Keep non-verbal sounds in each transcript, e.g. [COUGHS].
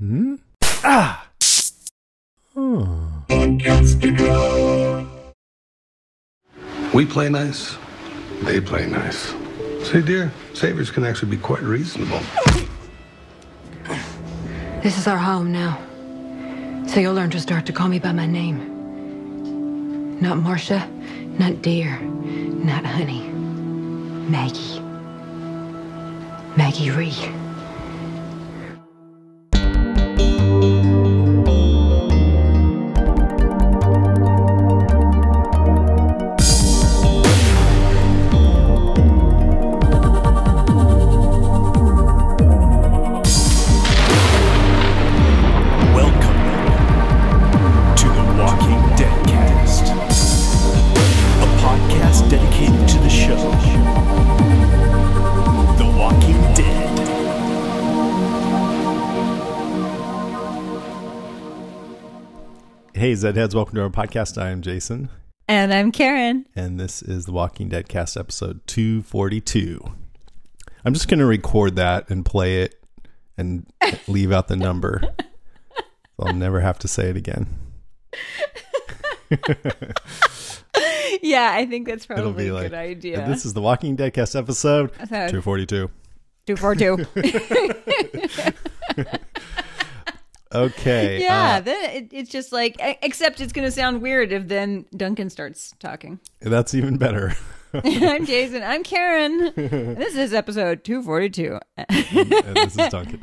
Hmm? Ah! Oh. We play nice, they play nice. See, dear, saviors can actually be quite reasonable. This is our home now. So you'll learn to start to call me by my name. Not Marcia, not dear, not honey. Maggie. Maggie Rhee. Hey, Zedheads, welcome to our podcast. I am Jason, And I'm Karen. and this is the Walking Dead cast episode 242. I'm just going to record that and play it and [LAUGHS] leave out the number. So I'll never have to say it again. [LAUGHS] Yeah, I think that's probably a like, good idea. This is the Walking Dead cast episode 242. 242. [LAUGHS] two four two. Okay. [LAUGHS] yeah, uh, then it, it's just like, except it's going to sound weird if then Duncan starts talking. that's even better. [LAUGHS] I'm [LAUGHS] Jason. I'm Karen. this is episode two forty two. and this is Duncan.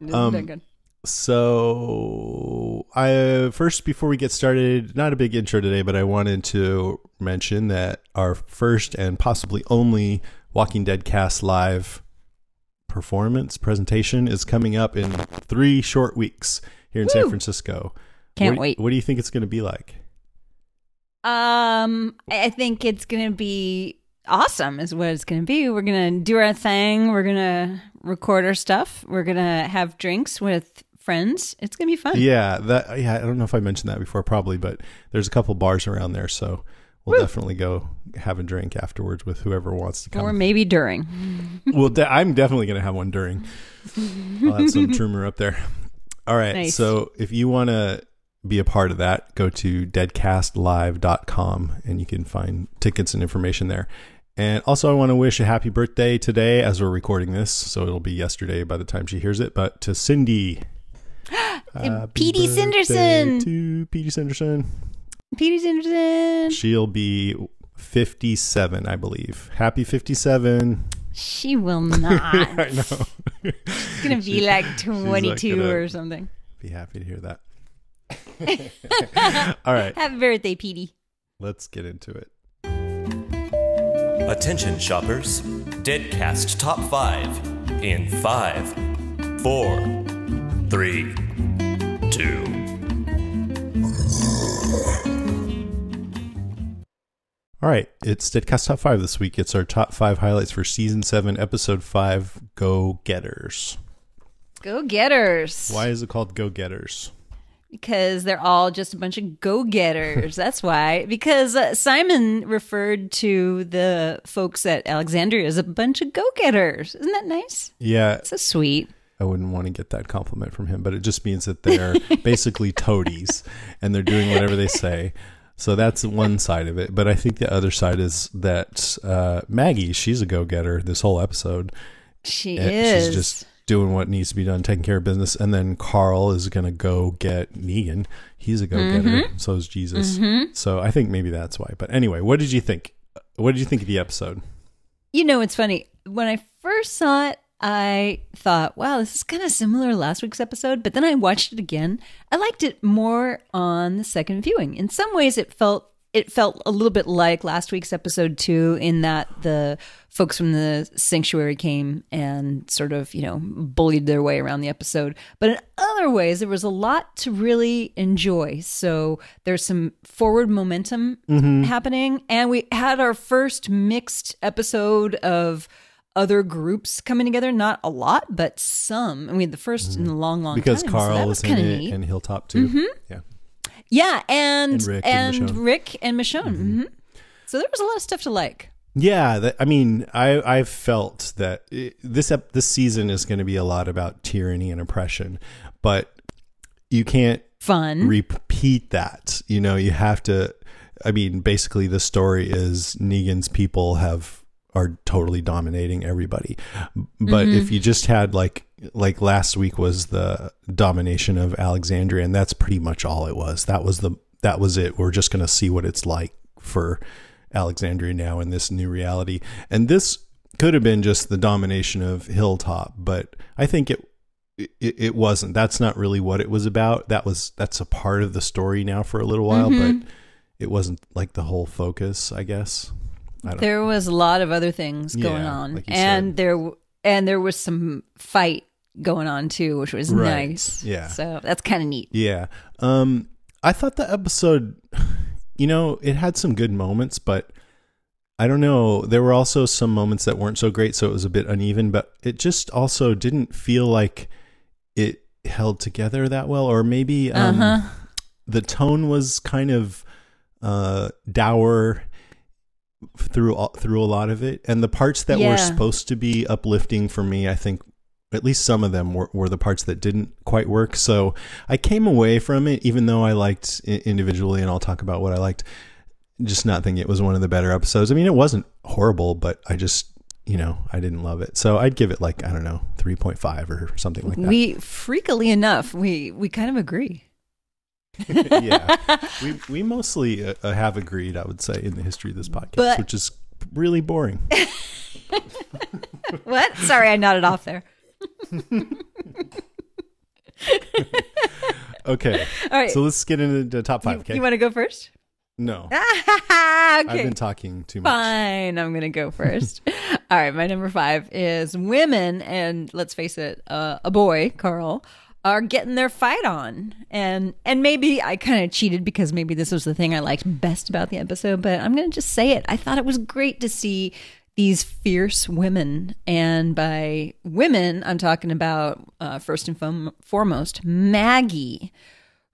This Um, Duncan. So, I first before we get started, not a big intro today, but I wanted to mention that our first and possibly only Walking Dead cast live performance presentation is coming up in three short weeks here in San Francisco. Can't What do- wait. What do you think it's going to be like? Um, I I think it's going to be awesome. Is what it's going to be. We're going to do our thing. We're going to record our stuff. We're going to have drinks with friends. It's going to be fun. Yeah, that yeah, I don't know if I mentioned that before, probably, but there's a couple bars around there, so we'll definitely go have a drink afterwards with whoever wants to come. Or maybe during. [LAUGHS] well, de- I'm definitely going to have one during. I'll have some [LAUGHS] Trumer up there. All right. Nice. So if you want to be a part of that, go to deadcastlive.com and you can find tickets and information there. And also, I want to wish a happy birthday today as we're recording this. So it'll be yesterday by the time she hears it. But to Cindy. [GASPS] Petey Cinderson. To Petey Cinderson. Petey Sanderson. She'll be 57, I believe. Happy 57. She will not. [LAUGHS] I know. It's gonna be like twenty-two gonna- or something. Be happy to hear that. [LAUGHS] All right, Happy birthday, Petey. let's get into it. Attention, shoppers. Deadcast Top 5 in 5, 4, 3, 2. All right, it's Deadcast Top 5 this week. It's our top five highlights for Season 7, Episode 5 Go Getters. Go getters. Why is it called Go Getters? Because they're all just a bunch of go getters. [LAUGHS] That's why. Because uh, Simon referred to the folks at Alexandria as a bunch of go getters. Isn't that nice? Yeah, So sweet. I wouldn't want to get that compliment from him, but it just means that they're [LAUGHS] basically toadies and they're doing whatever they say. So that's one side of it. But I think the other side is that uh, Maggie, she's a go getter this whole episode. She And is. She's just doing what needs to be done, taking care of business. And then Carl is going to go get Negan. He's a go getter. Mm-hmm. So is Jesus. So I think maybe that's why. But anyway, what did you think? What did you think of the episode? You know, it's funny. When I first saw it, I thought, wow, this is kind of similar to last week's episode. But then I watched it again. I liked it more on the second viewing. In some ways, it felt it felt a little bit like last week's episode too, in that the folks from the sanctuary came and sort of, you know, bullied their way around the episode. But in other ways, there was a lot to really enjoy. So there's some forward momentum mm-hmm. happening. And we had our first mixed episode of other groups coming together. Not a lot, but some. I mean, the first in a mm-hmm. long, long Because time. Because Carl so was in it neat. and Hilltop too. Mm-hmm. Yeah. Yeah, and And Rick and and Michonne. Rick and Michonne. hmm So there was a lot of stuff to like. Yeah, that, I mean, I I've felt that it, this ep- this season is going to be a lot about tyranny and oppression, but you can't Fun. repeat that. You know, you have to. I mean, basically, the story is Negan's people have are totally dominating everybody. But if you just had like like last week was the domination of Alexandria, and that's pretty much all it was. That was the that was it. We're just going to see what it's like for Alexandria now in this new reality, and this could have been just the domination of Hilltop, but I think it it, it wasn't. That's not really what it was about. That was that's a part of the story now for a little while, Mm-hmm. but it wasn't like the whole focus. I guess. There was a lot of other things going Yeah, on, like and said. there and there was some fight going on too, which was Right, nice. yeah. so that's kind of neat. Yeah. Um I thought the episode you know, it had some good moments, but I don't know, there were also some moments that weren't so great, so it was a bit uneven, but it just also didn't feel like it held together that well or maybe um Uh-huh. the tone was kind of uh dour through all, through a lot of it. And the parts that Yeah. were supposed to be uplifting for me i think at least some of them were, were the parts that didn't quite work. So i came away from it even though i liked individually and i'll talk about what i liked just not thinking it was one of the better episodes. I mean it wasn't horrible but i just you know i didn't love it. So i'd give it like i don't know 3.5 or something like that. We freakily enough, we we kind of agree. [LAUGHS] yeah, we we mostly uh, uh, have agreed, I would say, in the history of this podcast, But- which is really boring. [LAUGHS] What? Sorry, I nodded off there. [LAUGHS] Okay, All right, so let's get into the top five. you, Okay, you want to go first? no, okay. I've been talking too much. Fine, I'm gonna go first. All right, my number five is women, and let's face it, uh, a boy, Carl, are getting their fight on, and and maybe I kind of cheated because maybe this was the thing I liked best about the episode, but I'm gonna just say it. I thought it was great to see these fierce women, and by women, I'm talking about uh, first and fom- foremost Maggie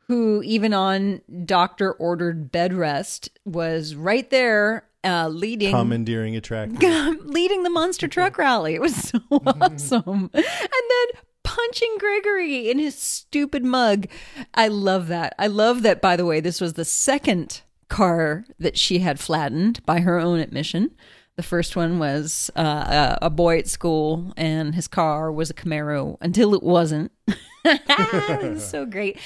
who even on doctor ordered bed rest was right there uh, leading Commandeering a tractor. [LAUGHS] leading the monster [LAUGHS] truck rally. It was so [LAUGHS] awesome. And then punching Gregory in his stupid mug. I love that. I love that by the way, this was the second car that she had flattened by her own admission. The first one was uh, a boy at school, and his car was a Camaro until it wasn't. [LAUGHS] it was so great.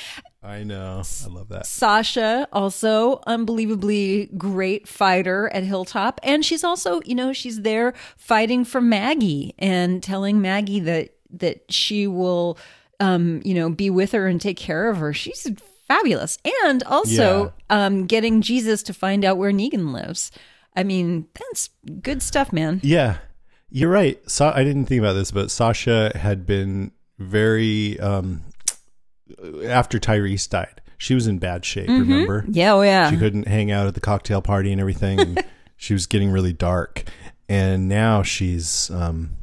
I know, I love that. Sasha, also unbelievably great fighter at Hilltop. And she's also, you know, she's there fighting for Maggie and telling Maggie that that she will um, you know, be with her and take care of her. She's fabulous. And also um getting Jesus to find out where Negan lives. I mean, that's good stuff, man. Yeah, you're right. So I didn't think about this, but Sasha had been very um after Tyrese died. She was in bad shape. Remember? Yeah, oh yeah. she couldn't hang out at the cocktail party and everything and [LAUGHS] she was getting really dark and now she's um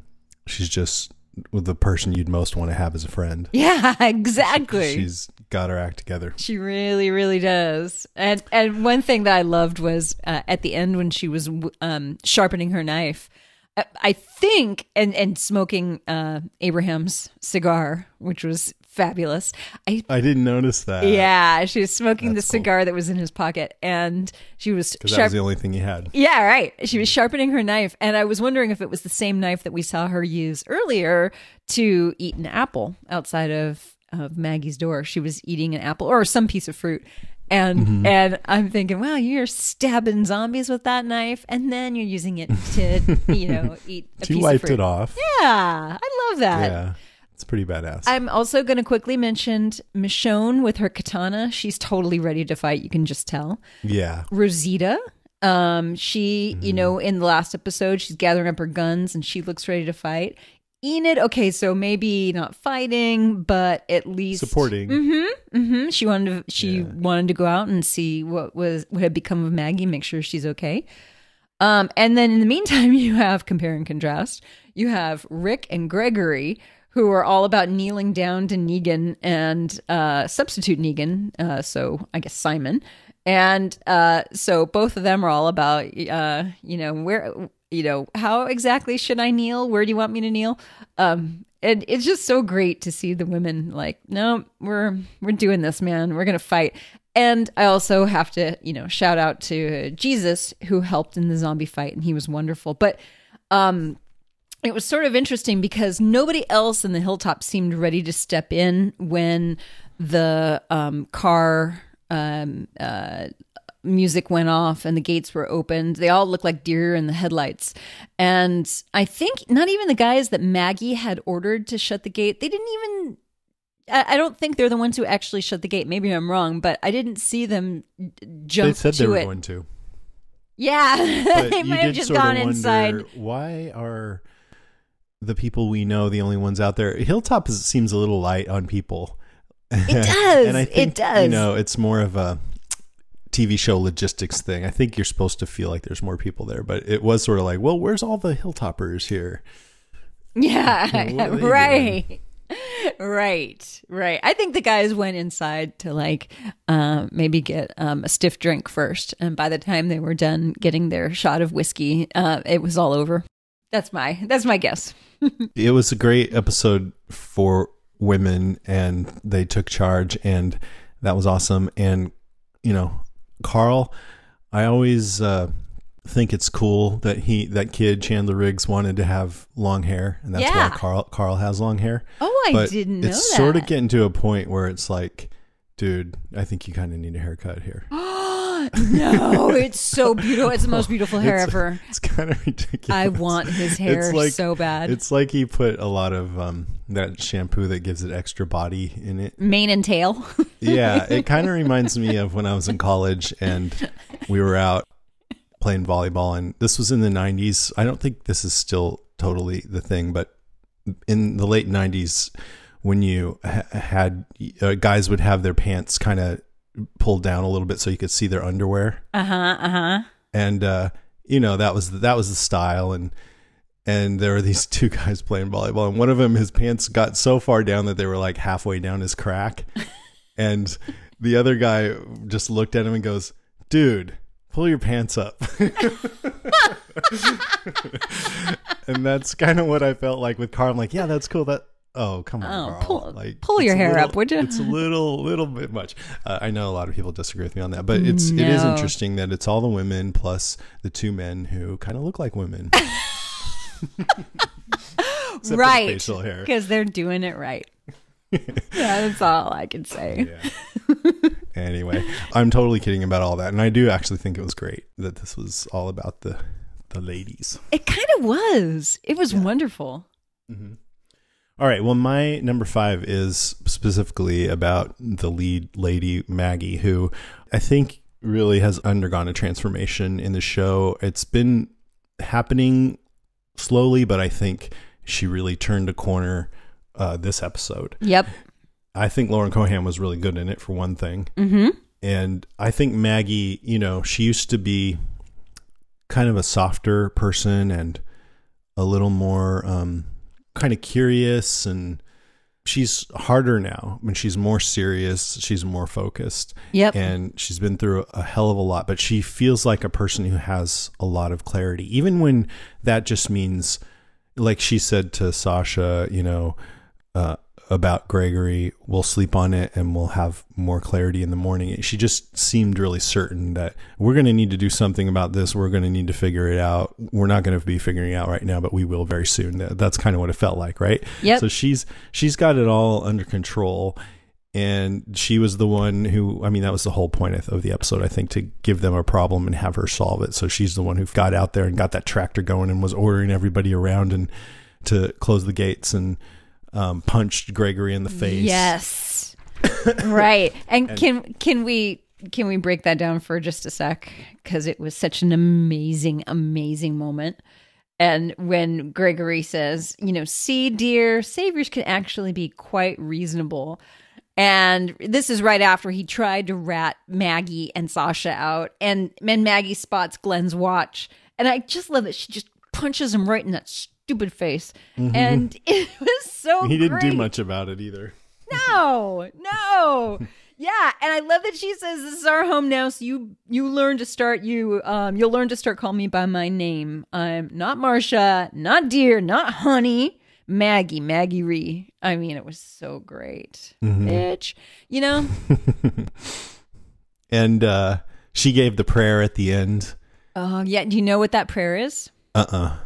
she's just the person you'd most want to have as a friend [LAUGHS] yeah, exactly. she's got her act together She really, really does. And and one thing that I loved was uh, at the end when she was um, sharpening her knife. I, I think and and smoking uh, Abraham's cigar, which was fabulous. I i didn't notice that yeah, she was smoking That's the cool. cigar that was in his pocket, and she was because that was the only thing you had yeah, right. She was sharpening her knife, and I was wondering if it was the same knife that we saw her use earlier to eat an apple outside of, of Maggie's door. She was eating an apple or some piece of fruit. And Mm-hmm. and I'm thinking, wow, you're stabbing zombies with that knife, and then you're using it to, you know, [LAUGHS] eat a she piece wiped of fruit. it off Yeah, I love that. yeah it's pretty badass I'm also going to quickly mention Michonne with her katana. She's totally ready to fight. You can just tell. yeah Rosita. Um, she, Mm-hmm. you know, in the last episode, she's gathering up her guns and she looks ready to fight. Enid, okay, so maybe not fighting, but at least supporting Mm-hmm, Mm-hmm. She wanted to, she Yeah. wanted to go out and see what was what had become of Maggie, make sure she's okay. Um, and then in the meantime, [LAUGHS] you have compare and contrast. You have Rick and Gregory, who are all about kneeling down to Negan and uh, substitute Negan. Uh, so I guess Simon. And uh, so both of them are all about, uh, you know, where you know, how exactly should I kneel? Where do you want me to kneel? Um, and it's just so great to see the women like, no, we're we're doing this, man. We're gonna fight. And I also have to, you know, shout out to Jesus who helped in the zombie fight, and he was wonderful. But um, it was sort of interesting because nobody else in the hilltop seemed ready to step in when the um, car um, uh, music went off and the gates were opened. They all looked like deer in the headlights. And I think not even the guys that Maggie had ordered to shut the gate, they didn't even. I I don't think they're the ones who actually shut the gate. Maybe I'm wrong, but I didn't see them jump They said they were it. going to. yeah, [LAUGHS] they might have just gone inside. why are the people we know the only ones out there? Hilltop is, seems a little light on people. It [LAUGHS] does. and I It does. You know, it's more of a TV show logistics thing. I think you're supposed to feel like there's more people there, but it was sort of like, well, where's all the Hilltoppers here? Yeah, [LAUGHS] What are they [LAUGHS] right. Right, right. I think the guys went inside to like um, maybe get um, a stiff drink first, and by the time they were done getting their shot of whiskey, uh, it was all over. That's my that's my guess. [LAUGHS] It was a great episode for women, and they took charge, and that was awesome. And you know, Carl, I always uh, think it's cool that he that kid Chandler Riggs wanted to have long hair, and that's Yeah. why Carl Carl has long hair. Oh, I but didn't know it's that. sort of getting to a point where it's like, dude, I think you kind of need a haircut here. [GASPS] [LAUGHS] no, it's so beautiful. It's the most beautiful hair It's- ever. [LAUGHS] It's kind of ridiculous. I want his hair like, so bad. It's like he put a lot of um, that shampoo that gives it extra body in it. Mane and tail. [LAUGHS] Yeah, it kind of reminds me of when I was in college and we were out playing volleyball, and this was in the '90s. I don't think this is still totally the thing, but in the late '90s, when you ha- had uh, guys would have their pants kind of pulled down a little bit so you could see their underwear. Uh huh. Uh huh. and uh, you know that was that was the style. And and there were these two guys playing volleyball and one of them his pants got so far down that they were like halfway down his crack. [LAUGHS] And the other guy just looked at him and goes dude pull your pants up. [LAUGHS] [LAUGHS] And that's kind of what i felt like with carl. I'm like yeah that's cool. That oh come on Oh, pull- like pull your hair little- up, would you? it's a little little bit much uh, i know a lot of people disagree with me on that but it's it is interesting that it's all the women plus the two men who kind of look like women [LAUGHS] for the Right. facial hair Because they're doing it right. That's all I can say. [LAUGHS] anyway i'm totally kidding about all that and i do actually think it was great that this was all about the the ladies It kind of was. It was wonderful. All right well my number five is specifically about the lead lady maggie who i think really has undergone a transformation in the show it's been happening slowly but i think she really turned a corner uh, this episode Yep. I think Lauren Cohan was really good in it for one thing. Mm-hmm. And I think Maggie, you know, she used to be kind of a softer person and a little more um, kind of curious. And she's harder now. When she's more serious, she's more focused. Yep. And she's been through a hell of a lot, but she feels like a person who has a lot of clarity, even when that just means, like she said to Sasha, you know, uh, about Gregory. We'll sleep on it and we'll have more clarity in the morning. She just seemed really certain that we're going to need to do something about this. We're going to need to figure it out. We're not going to be figuring it out right now, but we will very soon. That's kind of what it felt like, right? Yep. So she's she's got it all under control. And she was the one who, I mean, that was the whole point of, of the episode, I think, to give them a problem and have her solve it. So she's the one who got out there and got that tractor going and was ordering everybody around and to close the gates and um, punched Gregory in the face. Yes. [COUGHS] right. And, can can we can we break that down for just a sec cuz it was such an amazing amazing moment. And when Gregory says, you know, see dear, saviors can actually be quite reasonable. And this is right after he tried to rat Maggie and Sasha out and and Maggie spots Glenn's watch. And I just love it. she just punches him right in that stupid face. And [LAUGHS] it was so Mm-hmm. He didn't do much about it either. No, no. [LAUGHS] Yeah, and I love that she says this is our home now. So you you learn to start you um you'll learn to start calling me by my name. I'm not Marcia, not dear, not honey. Maggie, Maggie Rhee. I mean, it was so great, bitch. You know, [LAUGHS] And uh, she gave the prayer at the end. oh yeah. Do you know what that prayer is? Uh uh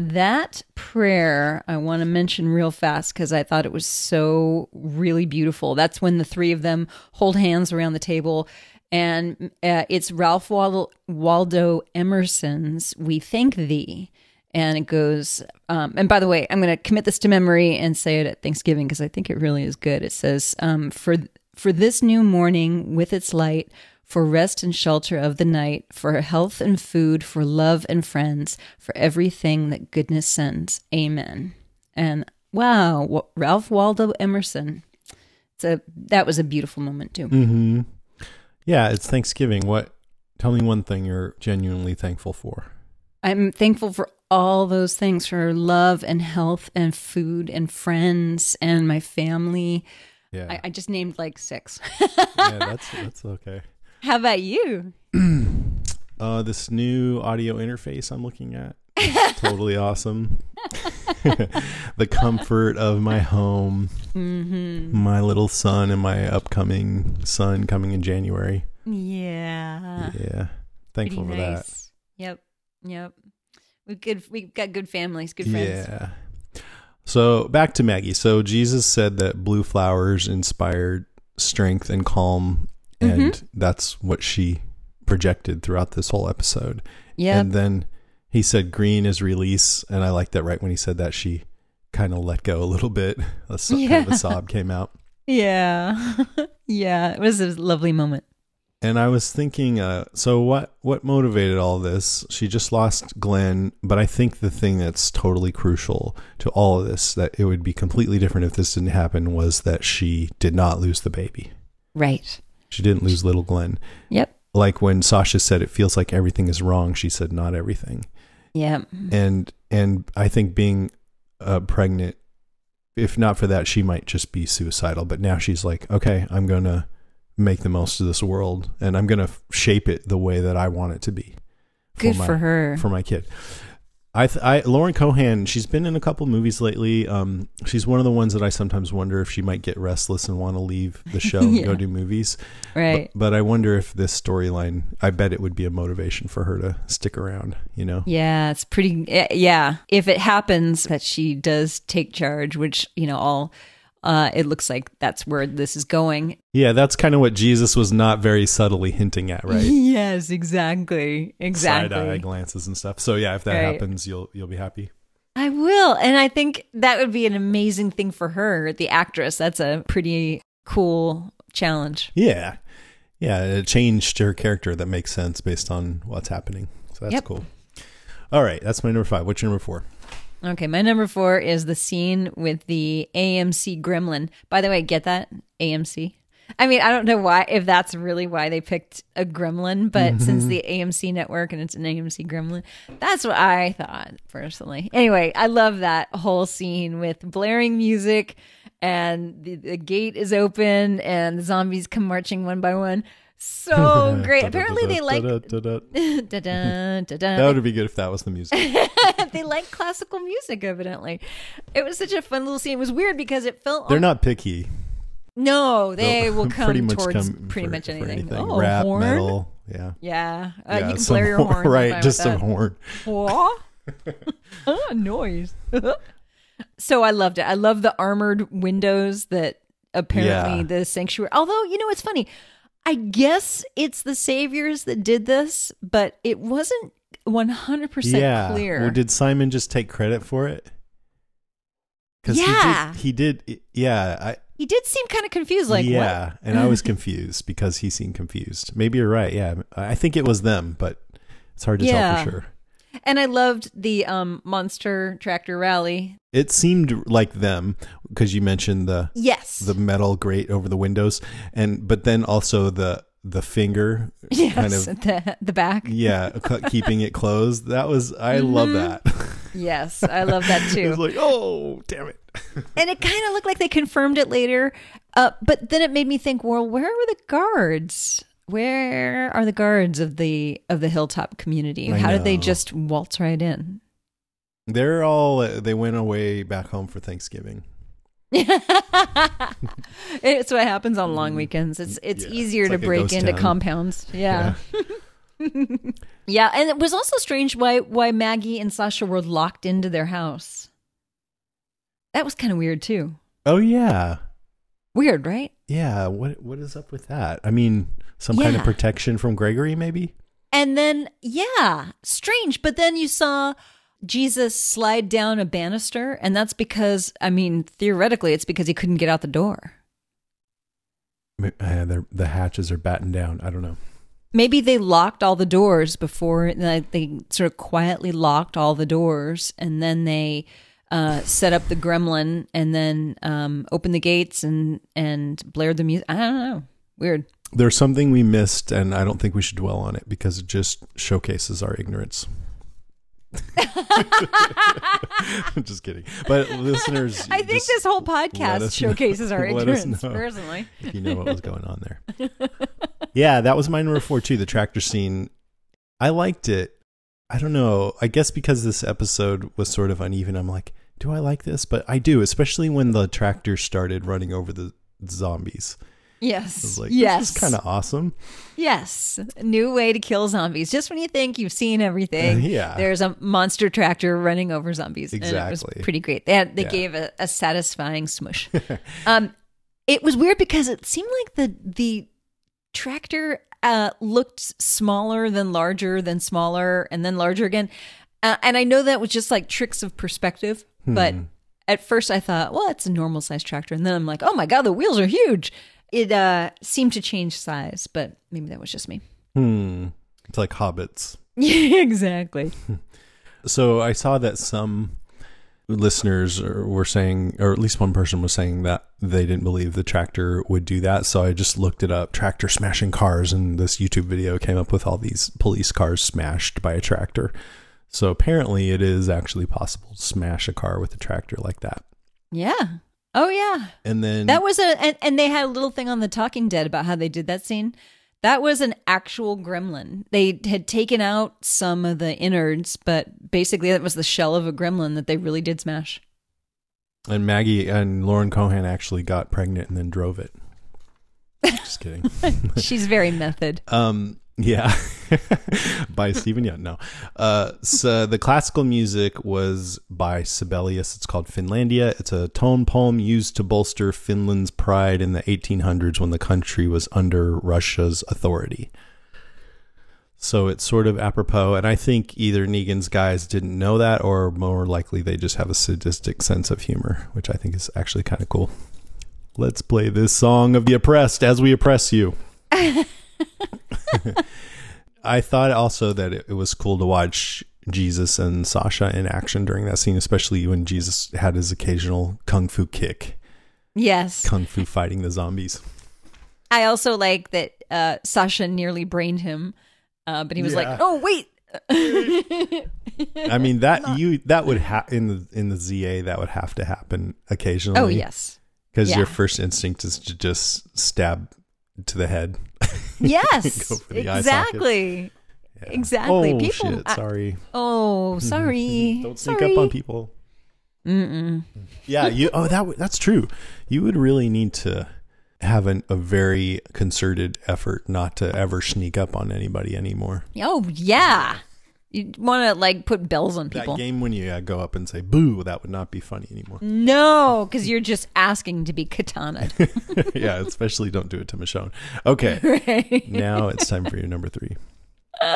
That prayer I want to mention real fast because I thought it was so really beautiful. That's when the three of them hold hands around the table. And uh, it's Ralph Waldo, Emerson's We Thank Thee. And it goes, um, and by the way, I'm going to commit this to memory and say it at Thanksgiving because I think it really is good. It says, um, for, for this new morning with its light, for rest and shelter of the night, for health and food, for love and friends, for everything that goodness sends. Amen. And wow, Ralph Waldo Emerson. It's a that was a beautiful moment too. Mm-hmm. Yeah, it's Thanksgiving. What? Tell me one thing you're genuinely thankful for. I'm thankful for all those things for love and health and food and friends and my family. Yeah, I, I just named like six. [LAUGHS] yeah, that's that's okay. How about you? [CLEARS THROAT] Uh, this new audio interface I'm looking at, [LAUGHS] totally awesome. [LAUGHS] the comfort of my home, my little son, and my upcoming son coming in January. Yeah. yeah, thankful Pretty for nice. Yep. Yep. We've good we've got good families, good friends. Yeah. So back to Maggie. So Jesus said that blue flowers inspired strength and calm, Mm-hmm. and that's what she projected throughout this whole episode. Yeah. And then he said green is release, and I like that. Right when he said that, she kind of let go a little bit. A, so- [LAUGHS] kind of a sob came out. Yeah. [LAUGHS] yeah. It was a lovely moment. And I was thinking, uh, so what? What motivated all this? She just lost Glenn, but I think the thing that's totally crucial to all of this, that it would be completely different if this didn't happen, was that she did not lose the baby. Right. She didn't lose little Glenn. Yep. Like when Sasha said, "It feels like everything is wrong," she said, "Not everything." Yep. and and I think being uh, pregnant, if not for that, she might just be suicidal. But now she's like, okay, I'm gonna make the most of this world, and I'm gonna shape it the way that I want it to be. Good my, for her. For my kid. I, th- I Lauren Cohan, she's been in a couple movies lately. Um, she's one of the ones that I sometimes wonder if she might get restless and want to leave the show and [LAUGHS] go Yeah. do movies. Right. But, but I wonder if this storyline, I bet it would be a motivation for her to stick around. You know. Yeah, it's pretty. eh, Yeah, if it happens that she does take charge, which you know, all uh, it looks like that's where this is going. Yeah, that's kind of what Jesus was not very subtly hinting at, right? [LAUGHS] Yes, exactly, Side eye exactly. glances and stuff. So yeah, if that Right. happens, you'll you'll be happy. I will, and I think that would be an amazing thing for her, the actress. That's a pretty cool challenge. Yeah, yeah, it changed her character that makes sense based on what's happening. So that's Yep. cool. All right, that's my number five. What's your number four? Okay, my number four is the scene with the AMC gremlin. By the way, get that? AMC? I mean, I don't know why, if that's really why they picked a gremlin, but [LAUGHS] since the AMC network and it's an AMC gremlin, that's what I thought personally. Anyway, I love that whole scene with blaring music and the, the gate is open and the zombies come marching one by one. So great. [LAUGHS] Apparently, they like. That would be good if that was the music. [LAUGHS] they like classical music evidently it was such a fun little scene it was weird because it felt They're not picky. no they [LAUGHS] will come pretty much towards come pretty for- much anything, anything. oh Rap, horn metal, yeah. yeah, uh, yeah you can blare your horn- right? Just some that. horn. Oh, noise so i loved it i love the armored windows that apparently Yeah. the sanctuary although you know it's funny i guess it's the saviors that did this but it wasn't 100% yeah. clear Or did Simon just take credit for it? Because Yeah. he did. He did. Yeah. I, he did seem kind of confused like what yeah, and I was [LAUGHS] confused because he seemed confused. Maybe you're right. Yeah, I think it was them, but it's hard to Yeah. tell for sure. And I loved the um monster tractor rally. It seemed like them because you mentioned the Yes. the metal grate over the windows, and but then also the the finger [LAUGHS] yes. kind of [LAUGHS] the the back. yeah keeping it closed. That was I love that. [LAUGHS] Yes, I love that It too. was like, oh, damn it. and it kind of looked like they confirmed it later. Uh, but then it made me think, well, where were the guards? Where are the guards of the of the hilltop community? I How did they know. just waltz right in? They're all, they went away back home for Thanksgiving. [LAUGHS] it's what happens on long mm. weekends. It's it's Yeah, easier it's to like a break into town. compounds. [LAUGHS] Yeah. [LAUGHS] yeah. and it was also strange why why Maggie and Sasha were locked into their house. That was kind of weird too. Oh, yeah. Weird, right? Yeah. What What is up with that? I mean, some kind of protection from Gregory, maybe? And then, yeah, strange. But then you saw Jesus slide down a banister, and that's because, I mean, theoretically, it's because he couldn't get out the door. Uh, the hatches are battened down. I don't know. Maybe they locked all the doors before, like they sort of quietly locked all the doors, and then they uh, set up the gremlin, and then um, opened the gates and and blared the music. I don't know. Weird. There's something we missed, and I don't think we should dwell on it because it just showcases our ignorance. I'm [LAUGHS] just kidding. But listeners, [LAUGHS] I think this whole podcast us know- showcases our [LAUGHS] ignorance. Personally, if you know what was going on there. yeah, that was my number four too. The tractor scene. I liked it. I don't know. I guess because this episode was sort of uneven, I'm like, do I like this? But I do, especially when the tractor started running over the zombies. I yes, was like, yes, this is kind of awesome. Yes, new way to kill zombies. Just when you think you've seen everything, [LAUGHS] Yeah. there's a monster tractor running over zombies, and it was Exactly. pretty great. They had, they Yeah. gave a, a satisfying smush. [LAUGHS] um, it was weird because it seemed like the the tractor uh, looked smaller than larger than smaller and then larger again, uh, and I know that was just like tricks of perspective, but. At first, I thought, well, it's a normal size tractor, and then I'm like, oh my god, the wheels are huge. It uh, seemed to change size, but maybe that was just me. Hmm. It's like hobbits. Yeah, [LAUGHS] [LAUGHS] exactly. So I saw that some listeners were saying, or at least one person was saying that they didn't believe the tractor would do that. So I just looked it up, tractor smashing cars, and this YouTube video came up with all these police cars smashed by a tractor. So apparently, it is actually possible to smash a car with a tractor like that. Yeah. Oh yeah. And then That was a and, and they had a little thing on the Talking Dead about how they did that scene. That was an actual gremlin. They had taken out some of the innards, but basically that was the shell of a gremlin that they really did smash. and Maggie and Lauren Cohan actually got pregnant and then drove it. Just kidding. [LAUGHS] She's very method. Um, yeah, [LAUGHS] by Stephen Young. No, uh, so the classical music was by Sibelius. It's called Finlandia. It's a tone poem used to bolster Finland's pride in the 1800s when the country was under Russia's authority. So it's sort of apropos, and I think either Negan's guys didn't know that, or more likely they just have a sadistic sense of humor, which I think is actually kind of cool. Let's play this song of the oppressed as we oppress you. [LAUGHS] [LAUGHS] I thought also that it, it was cool to watch Jesus and Sasha in action during that scene, especially when Jesus had his occasional kung fu kick, Yes. kung fu fighting the zombies. I also like that uh, Sasha nearly brained him, uh, but he was Yeah. like, "Oh wait, I mean that [LAUGHS] you that would ha- in the in the ZA that would have to happen occasionally. oh yes, because your first instinct is to just stab to the head. [LAUGHS] yes, the exactly, exactly." Oh People, shit! I- Sorry, oh, [LAUGHS] sorry, don't sneak sorry. up on people. Mm-mm. Yeah, you. Oh, that. That's true. You would really need to have an, a very concerted effort not to ever sneak up on anybody anymore. Oh yeah, you want to like put bells on people? That game when you uh, go up and say "boo," that would not be funny anymore. No, because you're just asking to be katanaed. [LAUGHS] yeah, especially don't do it to Michonne. Okay, [LAUGHS] right? now it's time for your number three. [LAUGHS]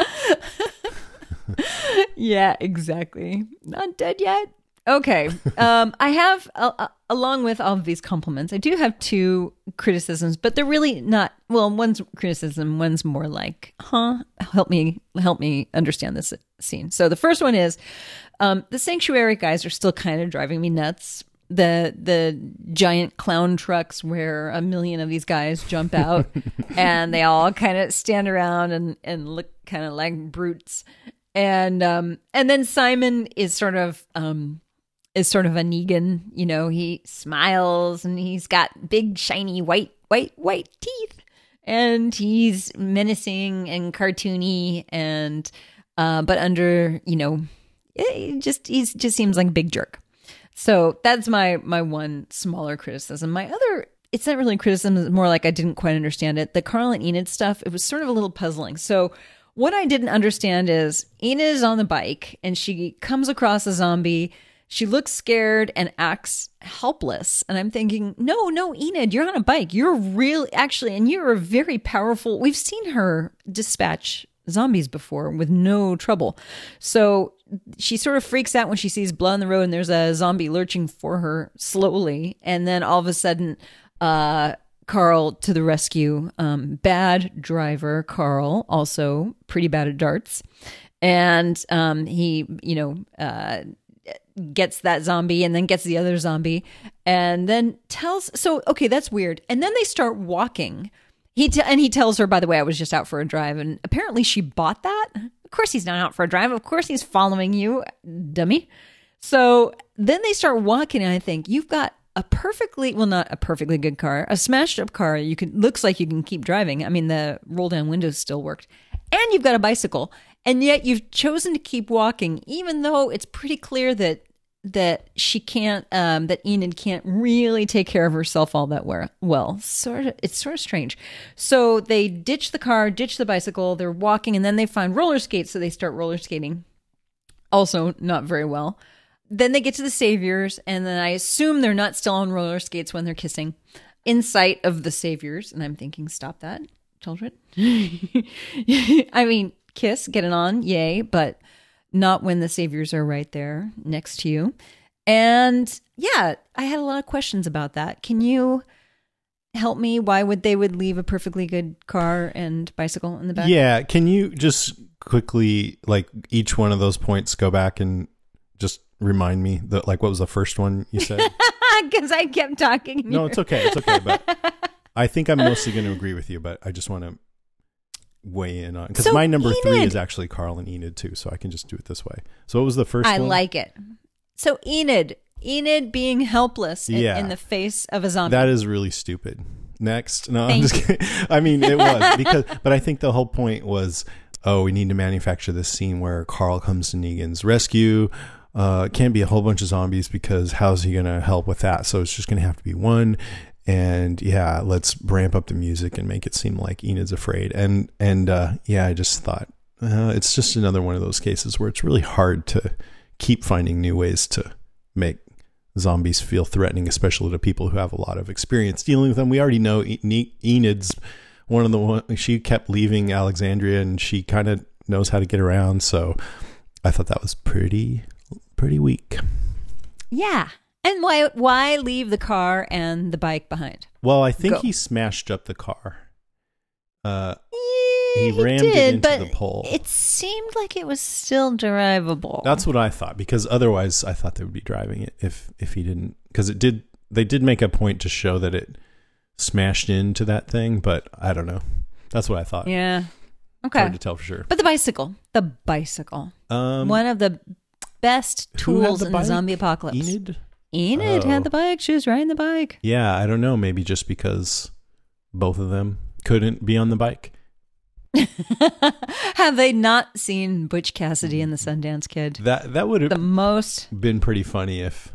yeah, exactly. Not dead yet. Okay. Um, I have, uh, along with all of these compliments, I do have two criticisms, but they're really not. Well, one's criticism, one's more like, "Huh, help me, help me understand this scene." So the first one is, um, the sanctuary guys are still kind of driving me nuts. The the giant clown trucks where a million of these guys jump out, [LAUGHS] and they all kind of stand around and and look kind of like brutes and um and then Simon is sort of um is sort of a Negan, you know, he smiles and he's got big shiny white white white teeth and he's menacing and cartoony and uh but under, you know, eh, just he's just seems like a big jerk. So that's my my one smaller criticism. My other it's not really criticism, it's more like I didn't quite understand it. The Carl and Enid stuff, it was sort of a little puzzling. So what I didn't understand is Enid is on the bike and she comes across a zombie. She looks scared and acts helpless. And I'm thinking, no, no, Enid, you're on a bike. You're really, actually, and you're a very powerful. We've seen her dispatch zombies before with no trouble. So she sort of freaks out when she sees blood on the road and there's a zombie lurching for her slowly. And then all of a sudden, uh, Carl to the rescue. Um, bad driver, Carl, also pretty bad at darts. And um, he, you know, uh, gets that zombie and then gets the other zombie and then tells so okay that's weird. And then they start walking. He t- and he tells her by the way i was just out for a drive and apparently she bought that. Of course he's not out for a drive. Of course he's following you dummy. So then they start walking and i think you've got a perfectly well not a perfectly good car a smashed up car. You can looks like you can keep driving. I mean the roll down windows still worked. And you've got a bicycle and yet you've chosen to keep walking even though it's pretty clear that that she can't um that enid can't really take care of herself all that well. Sort of it's sort of strange. So they ditch the car ditch the bicycle they're walking and then they find roller skates so they start roller skating. Also not very well. Then they get to the saviors and then i assume they're not still on roller skates when they're kissing. In sight of the saviors and i'm thinking stop that children. [LAUGHS] I mean kiss get it on yay but not when the saviors are right there next to you and yeah i had a lot of questions about that can you help me why would they would leave a perfectly good car and bicycle in the back Yeah, can you just quickly like each one of those points go back and just remind me that like what was the first one you said? [LAUGHS] because i kept talking no, it's okay. It's okay, but [LAUGHS] I think I'm mostly going to agree with you, but I just want to weigh in on because So, my number 3 is actually Carl and Enid too, so I can just do it this way. So what was the first I one? like it. So Enid, Enid being helpless in, Yeah. in the face of a zombie. That is really stupid. Next, no, Thank I'm just kidding. I mean, it was because, [LAUGHS] but I think the whole point was, oh, we need to manufacture this scene where Carl comes to Negan's rescue. Uh, it can't be a whole bunch of zombies because how's he going to help with that? So it's just going to have to be one. And yeah, let's ramp up the music and make it seem like Enid's afraid. And and uh, yeah, I just thought uh, it's just another one of those cases where it's really hard to keep finding new ways to make zombies feel threatening, especially to people who have a lot of experience dealing with them. We already know Enid's one of the one she kept leaving Alexandria, and she kind of knows how to get around. So I thought that was pretty pretty weak. yeah. And why why leave the car and the bike behind? Well, I think Go. he smashed up the car. Uh, Yeah, He rammed it did, into but the pole. It seemed like it was still drivable. that's what I thought because otherwise I thought they would be driving it if if he didn't because it did they did make a point to show that it smashed into that thing, but I don't know. That's what I thought. yeah. Okay. hard to tell for sure. But the bicycle, the bicycle, Um, one of the best tools in the zombie apocalypse. Enid? Enid Oh. had the bike. She was riding the bike. Yeah, I don't know. Maybe just because both of them couldn't be on the bike. [LAUGHS] Have they not seen Butch Cassidy and the Sundance Kid? That that would have The most been pretty funny if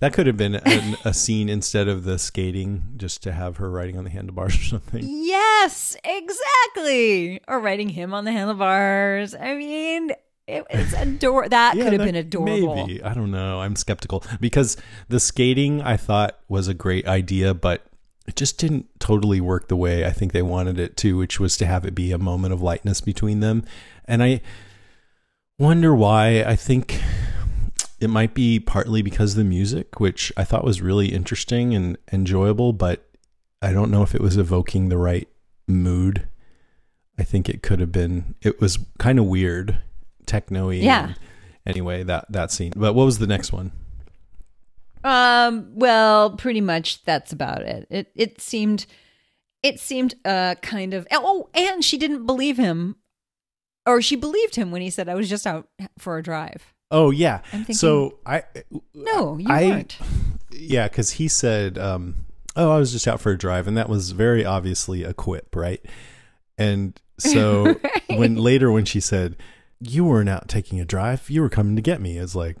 that could have been an, a scene instead of the skating, just to have her riding on the handlebars or something. Yes, exactly. Or riding him on the handlebars. I mean, it, it's ador. That Yeah, could have that- been adorable. Maybe I don't know. I'm skeptical because the skating I thought was a great idea, but it just didn't totally work the way I think they wanted it to, which was to have it be a moment of lightness between them. And I wonder why. I think it might be partly because of the music, which I thought was really interesting and enjoyable, but I don't know if it was evoking the right mood. I think it could have been. It was kind of weird, techno-y. Yeah. and- Anyway, that that scene. But what was the next one? Um. Well, pretty much that's about it. It it seemed, it seemed uh kind of. Oh, and she didn't believe him or she believed him when he said, I was just out for a drive. Oh yeah. I'm thinking- so I No, you I- weren't. yeah, because he said, um, "Oh, I was just out for a drive," and that was very obviously a quip, right? And so [LAUGHS] when later when she said, "You weren't out taking a drive, you were coming to get me," it's like,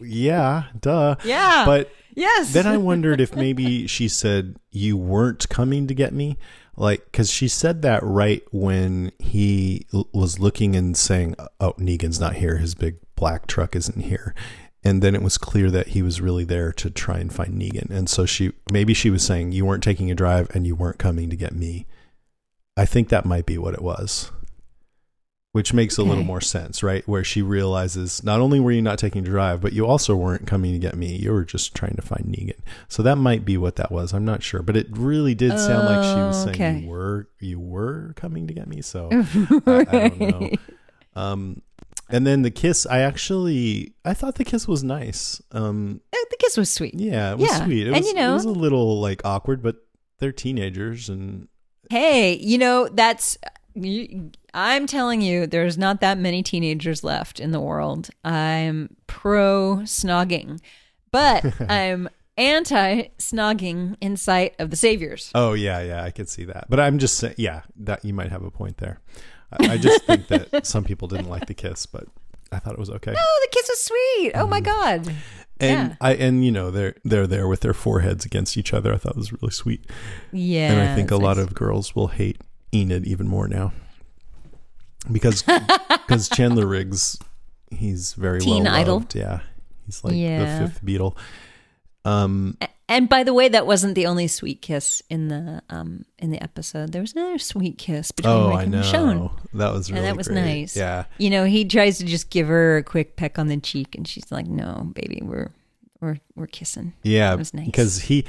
yeah, duh. Yeah. But Yes. then I wondered if maybe she said you weren't coming to get me, like because she said that right when he l- was looking and saying, "Oh, Negan's not here. His big black truck isn't here." And then it was clear that he was really there to try and find Negan. And so she maybe she was saying you weren't taking a drive and you weren't coming to get me. I think that might be what it was. Which makes a little more sense, right? Where she realizes not only were you not taking a drive, but you also weren't coming to get me. You were just trying to find Negan. So that might be what that was. I'm not sure, but it really did sound like she was Oh, saying okay. you were you were coming to get me. So [LAUGHS] I, I don't know. Um, and then the kiss, I actually I thought the kiss was nice. Um, Uh, the kiss was sweet. yeah, it was Yeah. sweet. It And was, you know- it was a little like awkward, but they're teenagers, and Hey, you know, that's. You, I'm telling you, there's not that many teenagers left in the world. I'm pro snogging, but [LAUGHS] I'm anti snogging in sight of the saviors. oh yeah, yeah, I could see that. But I'm just saying, yeah, that you might have a point there. I, I just think that [LAUGHS] some people didn't like the kiss, but I thought it was okay. Oh, the kiss was sweet. Oh my mm. God. and yeah. I and you know they're they're there with their foreheads against each other. I thought it was really sweet, Yeah. and I think a it's lot of girls will hate Enid even more now because [LAUGHS] because Chandler Riggs, he's very Teen well idol. loved. Yeah, he's like Yeah. the fifth Beatle. Um, And by the way, that wasn't the only sweet kiss in the um in the episode. There was another sweet kiss between oh, Rick I and know Michonne. that was really and that was great. nice. Yeah, You know, he tries to just give her a quick peck on the cheek, and she's like, "No, baby, we're we're we're kissing." yeah, That was nice. because he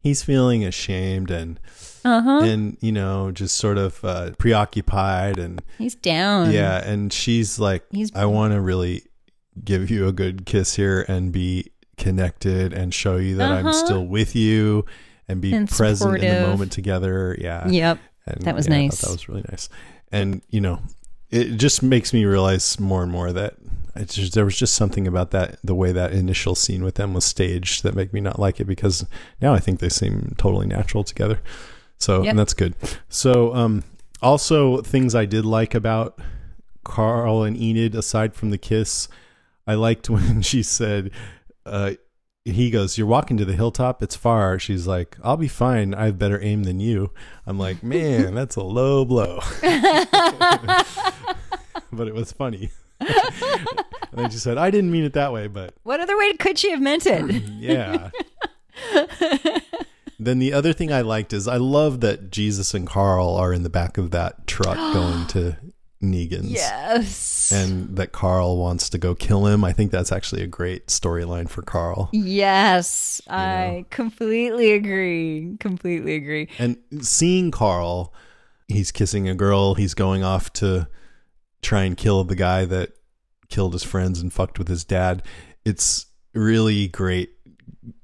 he's feeling ashamed and Uh huh. and you know just sort of uh, preoccupied and He's down. Yeah, and she's like, He's- I want to really give you a good kiss here and be connected and show you that I'm Uh-huh. still with you and be And present in the moment together. Yeah. Yep. And That was yeah, nice. That was really nice. And, you know, it just makes me realize more and more that it's just, there was just something about that, the way that initial scene with them was staged that make me not like it because now I think they seem totally natural together. So, Yep. and that's good. So, um, also things I did like about Carl and Enid, aside from the kiss, I liked [LAUGHS] when she said, uh, he goes, You're walking to the hilltop, it's far. She's like, I'll be fine. I have better aim than you. I'm like, [LAUGHS] Man, that's a low blow. [LAUGHS] but it was funny. [LAUGHS] and then she said, I didn't mean it that way, but [LAUGHS] What other way could she have meant it? Mm, yeah. [LAUGHS] then the other thing I liked is I love that Jesus and Carl are in the back of that truck [GASPS] going to Negan's. yes. And that Carl wants to go kill him. I think that's actually a great storyline for Carl. yes, I completely agree. Completely agree. And seeing Carl, he's kissing a girl, he's going off to try and kill the guy that killed his friends and fucked with his dad. It's really great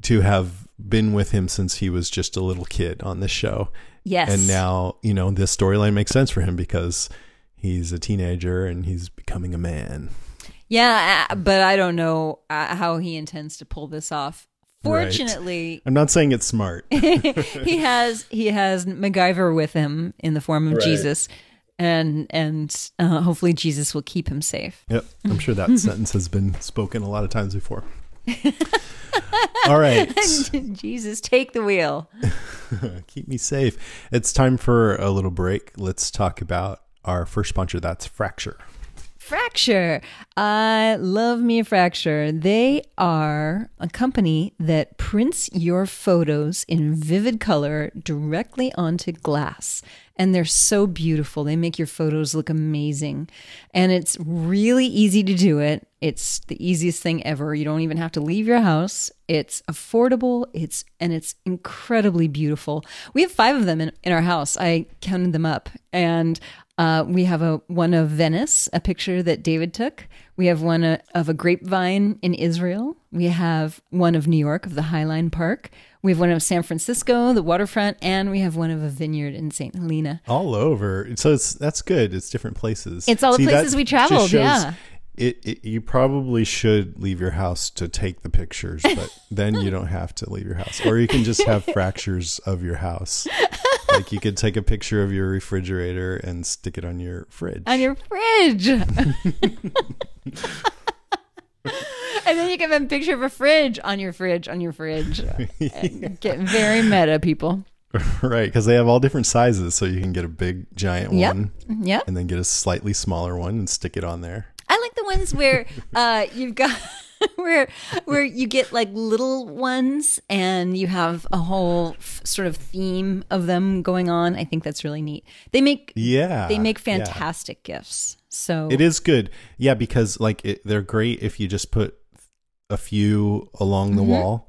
to have been with him since he was just a little kid on this show. Yes. And now, you know, this storyline makes sense for him because he's a teenager and he's becoming a man. Yeah, uh, but I don't know uh, how he intends to pull this off. Right. Fortunately, I'm not saying it's smart. [LAUGHS] he has he has MacGyver with him in the form of Right. Jesus, and and uh, hopefully Jesus will keep him safe. Yep. I'm sure that [LAUGHS] sentence has been spoken a lot of times before. [LAUGHS] All right. [LAUGHS] Jesus, take the wheel. Keep me safe. It's time for a little break. Let's talk about our first sponsor. That's Fracture. Fracture. I love me a Fracture. They are a company that prints your photos in vivid color directly onto glass. And they're so beautiful. They make your photos look amazing. And it's really easy to do it. It's the easiest thing ever. You don't even have to leave your house. It's affordable. It's and it's incredibly beautiful. We have five of them in, in our house. I counted them up. And uh, we have a one of Venice, a picture that David took We have one uh, of a grapevine in Israel. We have one of New York of the Highline Park. We have one of San Francisco, the waterfront, and we have one of a vineyard in St. Helena. all over. So it's that's good. It's different places. It's all the places we traveled, yeah. It, it you probably should leave your house to take the pictures, but [LAUGHS] then you don't have to leave your house, or you can just have fractures of your house. Like you could take a picture of your refrigerator and stick it on your fridge. On your fridge. [LAUGHS] and then you can have a picture of a fridge on your fridge, on your fridge. [LAUGHS] And Get very meta, people. right, because they have all different sizes, so you can get a big giant Yep. one, Yep. and then get a slightly smaller one and stick it on there. I like the ones where uh, you've got [LAUGHS] where where you get like little ones and you have a whole f- sort of theme of them going on. I think that's really neat. They make Yeah, they make yeah. fantastic gifts. So It is good. Yeah, because like it, they're great if you just put a few along Mm-hmm. the wall.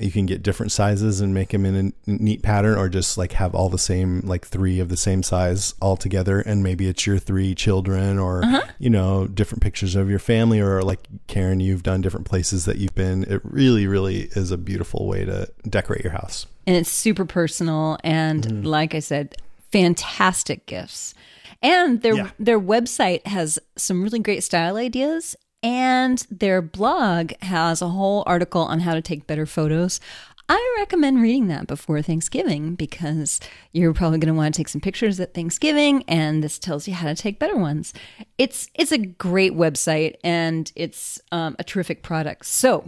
You can get different sizes and make them in a neat pattern or just like have all the same like three of the same size all together and maybe it's your three children or Uh-huh. you know different pictures of your family or like Karen you've done different places that you've been. It really really is a beautiful way to decorate your house. and it's super personal and Mm-hmm. like I said, fantastic gifts. And their Yeah. their website has some really great style ideas and their blog has a whole article on how to take better photos. I recommend reading that before Thanksgiving because you're probably going to want to take some pictures at Thanksgiving and this tells you how to take better ones. It's it's a great website and it's um, a terrific product. So,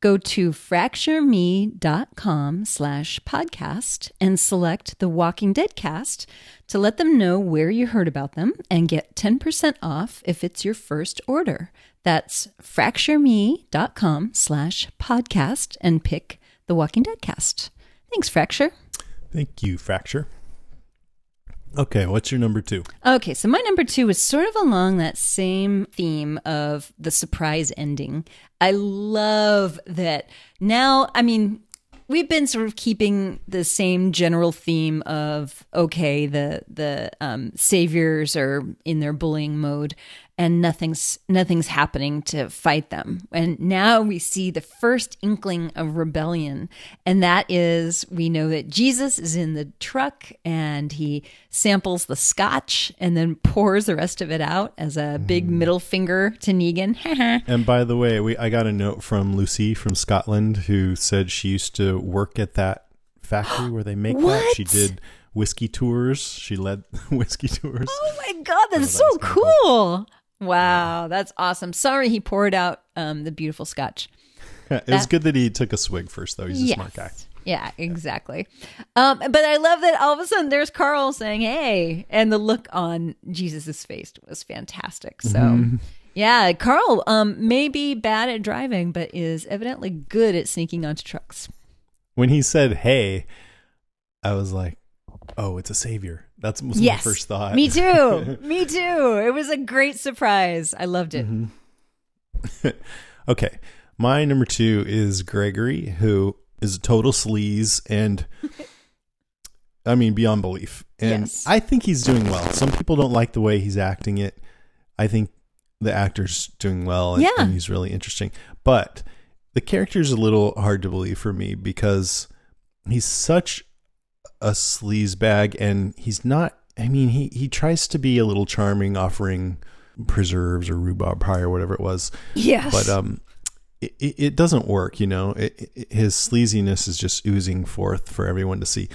go to fractureme.com slash podcast and select the Walking Dead cast to let them know where you heard about them and get 10% off if it's your first order. That's fractureme.com slash podcast and pick the Walking Dead cast. Thanks, Fracture. Thank you, Fracture. Okay, what's your number 2? Okay, so my number two is sort of along that same theme of the surprise ending. I love that now, I mean, we've been sort of keeping the same general theme of okay, the the um, saviors are in their bullying mode and nothing's nothing's happening to fight them. And now we see the first inkling of rebellion, and that is we know that Jesus is in the truck and he samples the scotch and then [LAUGHS] pours the rest of it out as a big mm. middle finger to Negan. [LAUGHS] And by the way, we I got a note from Lucy from Scotland who said she used to work at that factory where they make that. She [GASPS] did whiskey tours. She led [LAUGHS] whiskey tours. Oh my god, that's so kinda cool. Wow, that's awesome. Sorry he poured out um, the beautiful scotch. it was good that he took a swig first, though. He's a smart guy. Yeah, exactly. Um, but I love that all of a sudden there's Carl saying, "Hey," and the look on Jesus's face was fantastic. So, Mm-hmm. yeah, Carl um, may be bad at driving, but is evidently good at sneaking onto trucks. When he said "Hey," I was like, "Oh, it's a savior." That's was yes, my first thought. Me too. [LAUGHS] Me too. It was a great surprise. I loved it. Mm-hmm. [LAUGHS] Okay, my number two is Gregory, who is a total sleaze and. [LAUGHS] I mean, beyond belief. And Yes. I think he's doing well. Some people don't like the way he's acting it. I think the actor's doing well and, Yeah. and he's really interesting. But the character's a little hard to believe for me because he's such a sleaze bag and he's not I mean he he tries to be a little charming offering preserves or rhubarb pie or whatever it was Yes. but um it, it it doesn't work you know it, it, his sleaziness is just oozing forth for everyone to see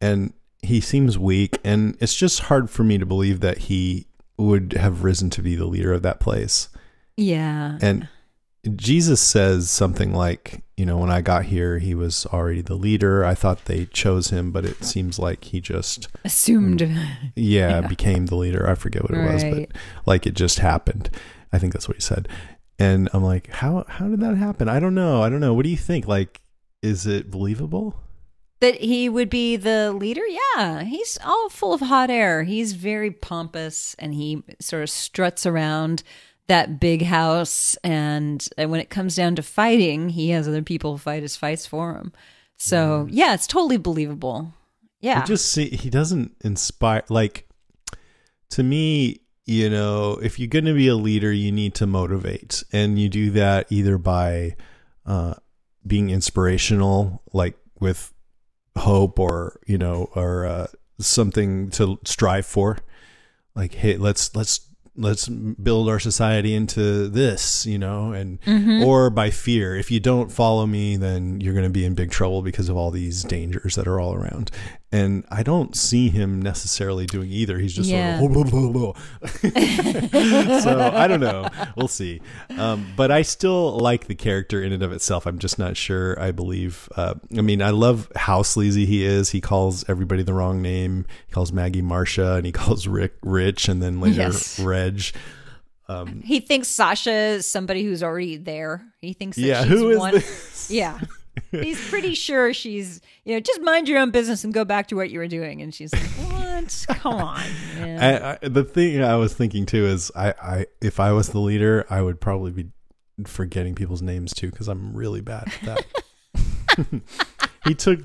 and he seems weak and it's just hard for me to believe that he would have risen to be the leader of that place yeah. and Jesus says something like, you know, when I got here, he was already the leader. I thought they chose him, but it seems like he just, Assumed. Mm, [LAUGHS] yeah, became the leader. I forget what it was, but like it just happened. I think that's what he said. And I'm like, how how did that happen? I don't know. I don't know. What do you think? Like, is it believable? that he would be the leader yeah he's all full of hot air he's very pompous and he sort of struts around that big house and, and when it comes down to fighting he has other people fight his fights for him. So yeah it's totally believable. Yeah. It just see he doesn't inspire like to me you know, if you're going to be a leader, you need to motivate, and you do that either by uh, being inspirational, like with hope, or you know, or uh, something to strive for. Like, hey, let's let's let's build our society into this, you know, and mm-hmm. or by fear. If you don't follow me, then you're going to be in big trouble because of all these dangers that are all around. And I don't see him necessarily doing either. He's just Yeah. sort of blah, blah, blah. so I don't know. We'll see. Um, but I still like the character in and of itself. I'm just not sure. I believe. Uh, I mean, I love how sleazy he is. He calls everybody the wrong name. He calls Maggie Marcia, and he [LAUGHS] calls Rick Rich, and then later Yes. Reg. He thinks Sasha is somebody who's already there. He thinks that Yeah, she's who is one. this? Yeah. [LAUGHS] He's pretty sure she's, you know, just mind your own business and go back to what you were doing. And she's like, what? Come on. man." I, I, the thing I was thinking too is, I, I if I was the leader, I would probably be forgetting people's names too because I'm really bad at that. [LAUGHS] he took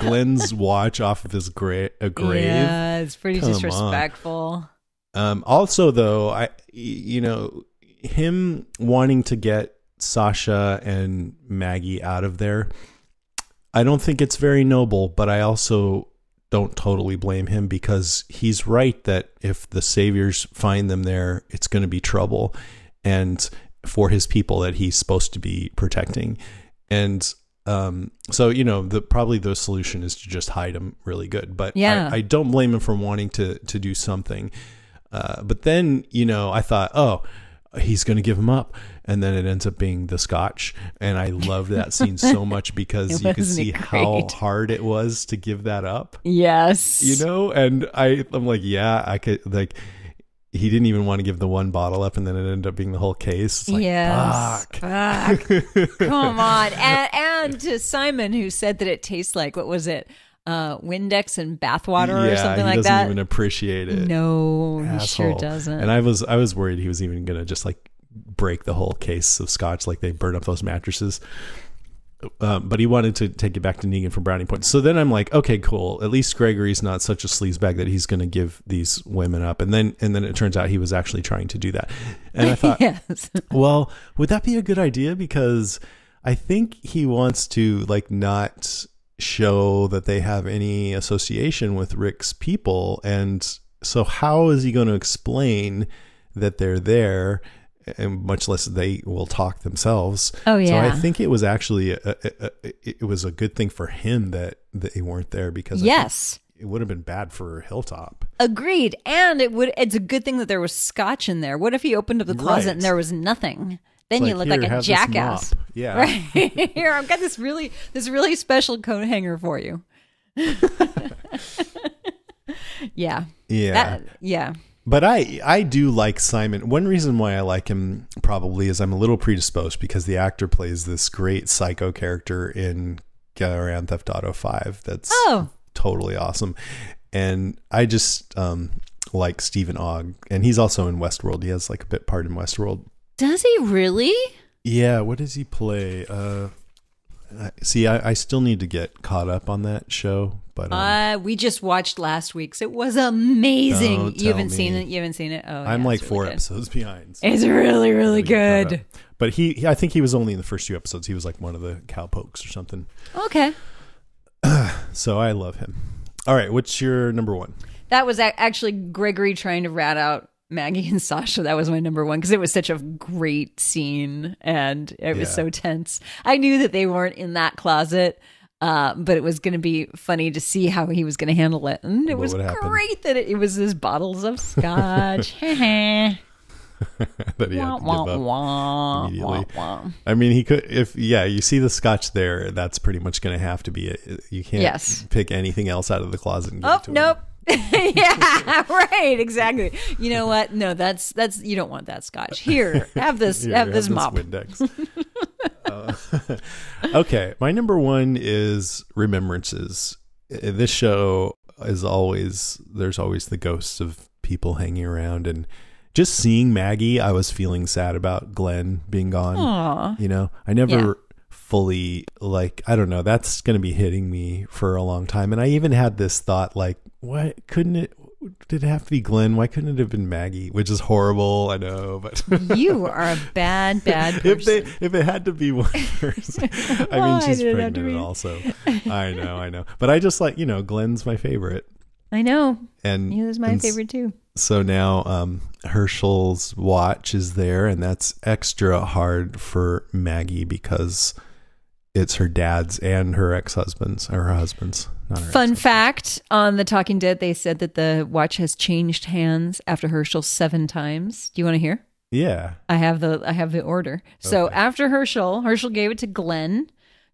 Glenn's watch off of his gra- a grave. Yeah, it's pretty Come on. disrespectful. Um, also, though, I, you know him wanting to get Sasha and Maggie out of there. I don't think it's very noble, but I also don't totally blame him because he's right that if the saviors find them there, it's going to be trouble, and for his people that he's supposed to be protecting, and um, so you know the probably the solution is to just hide him really good. But Yeah. I, I don't blame him for wanting to to do something. Uh, but then, you know, I thought, oh, he's going to give him up. And then it ends up being the scotch. And I love that scene so [LAUGHS] much because you could Wasn't see how hard it was to give that up, Yes. you know? And I, I'm like, yeah, I could, like, he didn't even want to give the one bottle up. And then it ended up being the whole case. Like, yes. fuck. Fuck. [LAUGHS] Come on. And, and to Simon, who said that it tastes like, what was it? Uh, Windex and bathwater or yeah, something he like doesn't that. even appreciate it. no, he sure doesn't. And I was I was worried he was even gonna just like break the whole case of scotch, like they burn up those mattresses. Um, but he wanted to take it back to Negan for brownie points. So then I'm like, okay, cool. At least Gregory's not such a sleazebag that he's going to give these women up. And then and then it turns out he was actually trying to do that. And I [LAUGHS] thought, yes. well, would that be a good idea? Because I think he wants to like not show that they have any association with Rick's people. And so how is he going to explain that they're there? And much less they will talk themselves. Oh, yeah. So. I think it was actually a, a, a, it was a good thing for him that they weren't there because Yes. it would have been bad for Hilltop. Agreed. And it would it's a good thing that there was scotch in there. What if he opened up the closet Right. and there was nothing? Then It's you look "Here, like a jackass. [LAUGHS] Yeah. Right. Here, I've got this really this really special coat hanger for you. [LAUGHS] yeah. Yeah. That, yeah. But I I do like Simon. One reason why I like him probably is I'm a little predisposed because the actor plays this great psycho character in Grand Theft Auto 5 that's Oh. totally awesome. And I just um like Stephen Ogg and he's also in Westworld. He has like a bit part in Westworld. Does he really? Yeah, what does he play? Uh see, I, I still need to get caught up on that show, but um, Uh, we just watched last week's. It was amazing. Don't you haven't tell seen it. You haven't seen it. Oh, I'm yeah, like it's four really good. episodes behind. so- It's really, really good. But he, he- I think he was only in the first two episodes. He was like one of the cowpokes or something. Okay. [CLEARS THROAT] So I love him. All right, what's your number one? That was actually Gregory trying to rat out Maggie and Sasha. That was my number one because it was such a great scene and it was Yeah. so tense. I knew that they weren't in that closet, uh, but it was going to be funny to see how he was going to handle it. And it What was great that it, it was his bottles of scotch. [LAUGHS] [LAUGHS] that he had to wah, give up wah, immediately. wah, wah. I mean, he could if yeah, you see the scotch there. That's pretty much going to have to be it. You can't Yes. pick anything else out of the closet. And Oh him. [LAUGHS] yeah, [LAUGHS] right, exactly. You know what? No, that's that's you don't want that scotch. Here, have [LAUGHS] this Here, have this mop. Windex. Uh, okay, my number one is Remembrances. Uh, This show is always there's always the ghosts of people hanging around, and just seeing Maggie, I was feeling sad about Glenn being gone. Aw. You know, I never Yeah. Fully like I don't know. That's going to be hitting me for a long time, and I even had this thought like, what couldn't it? did it have to be Glenn? Why couldn't it have been Maggie? Which is horrible, I know, but [LAUGHS] You are a bad, bad if they if it had to be one [LAUGHS] person, I Why mean she's did it have pregnant be- also. I know, I know, but I just like you know Glenn's my favorite, I know. and He was my and favorite too. So now um, Hershel's watch is there, and that's extra hard for Maggie because it's her dad's and her ex husband's or her husband's. Not her Fun ex-husband's. fact on The Talking Dead, they said that the watch has changed hands after Hershel seven times. Do you want to hear? Yeah. I have the I have the order. So Okay. after Hershel, Hershel gave it to Glenn.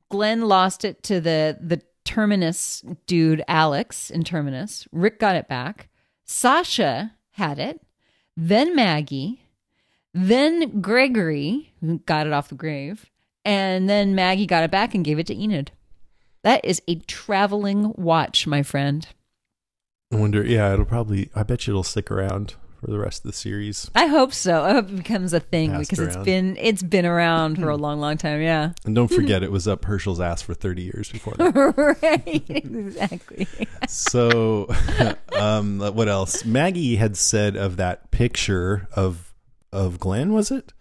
Glenn lost it to the the Terminus dude Alex in Terminus. Rick got it back. Sasha had it. Then Maggie. Then Gregory got it off the grave. And then Maggie got it back and gave it to Enid. That is a traveling watch, my friend. I wonder. Yeah, it'll probably. I bet you it'll stick around for the rest of the series. I hope so. I hope it becomes a thing Passed because it's around. been it's been around for a [LAUGHS] long, long time. Yeah. And don't [LAUGHS] forget, it was up Hershel's ass for thirty years before that. [LAUGHS] right. Exactly. so, um, what else? Maggie had said of that picture of of Glenn. Was it?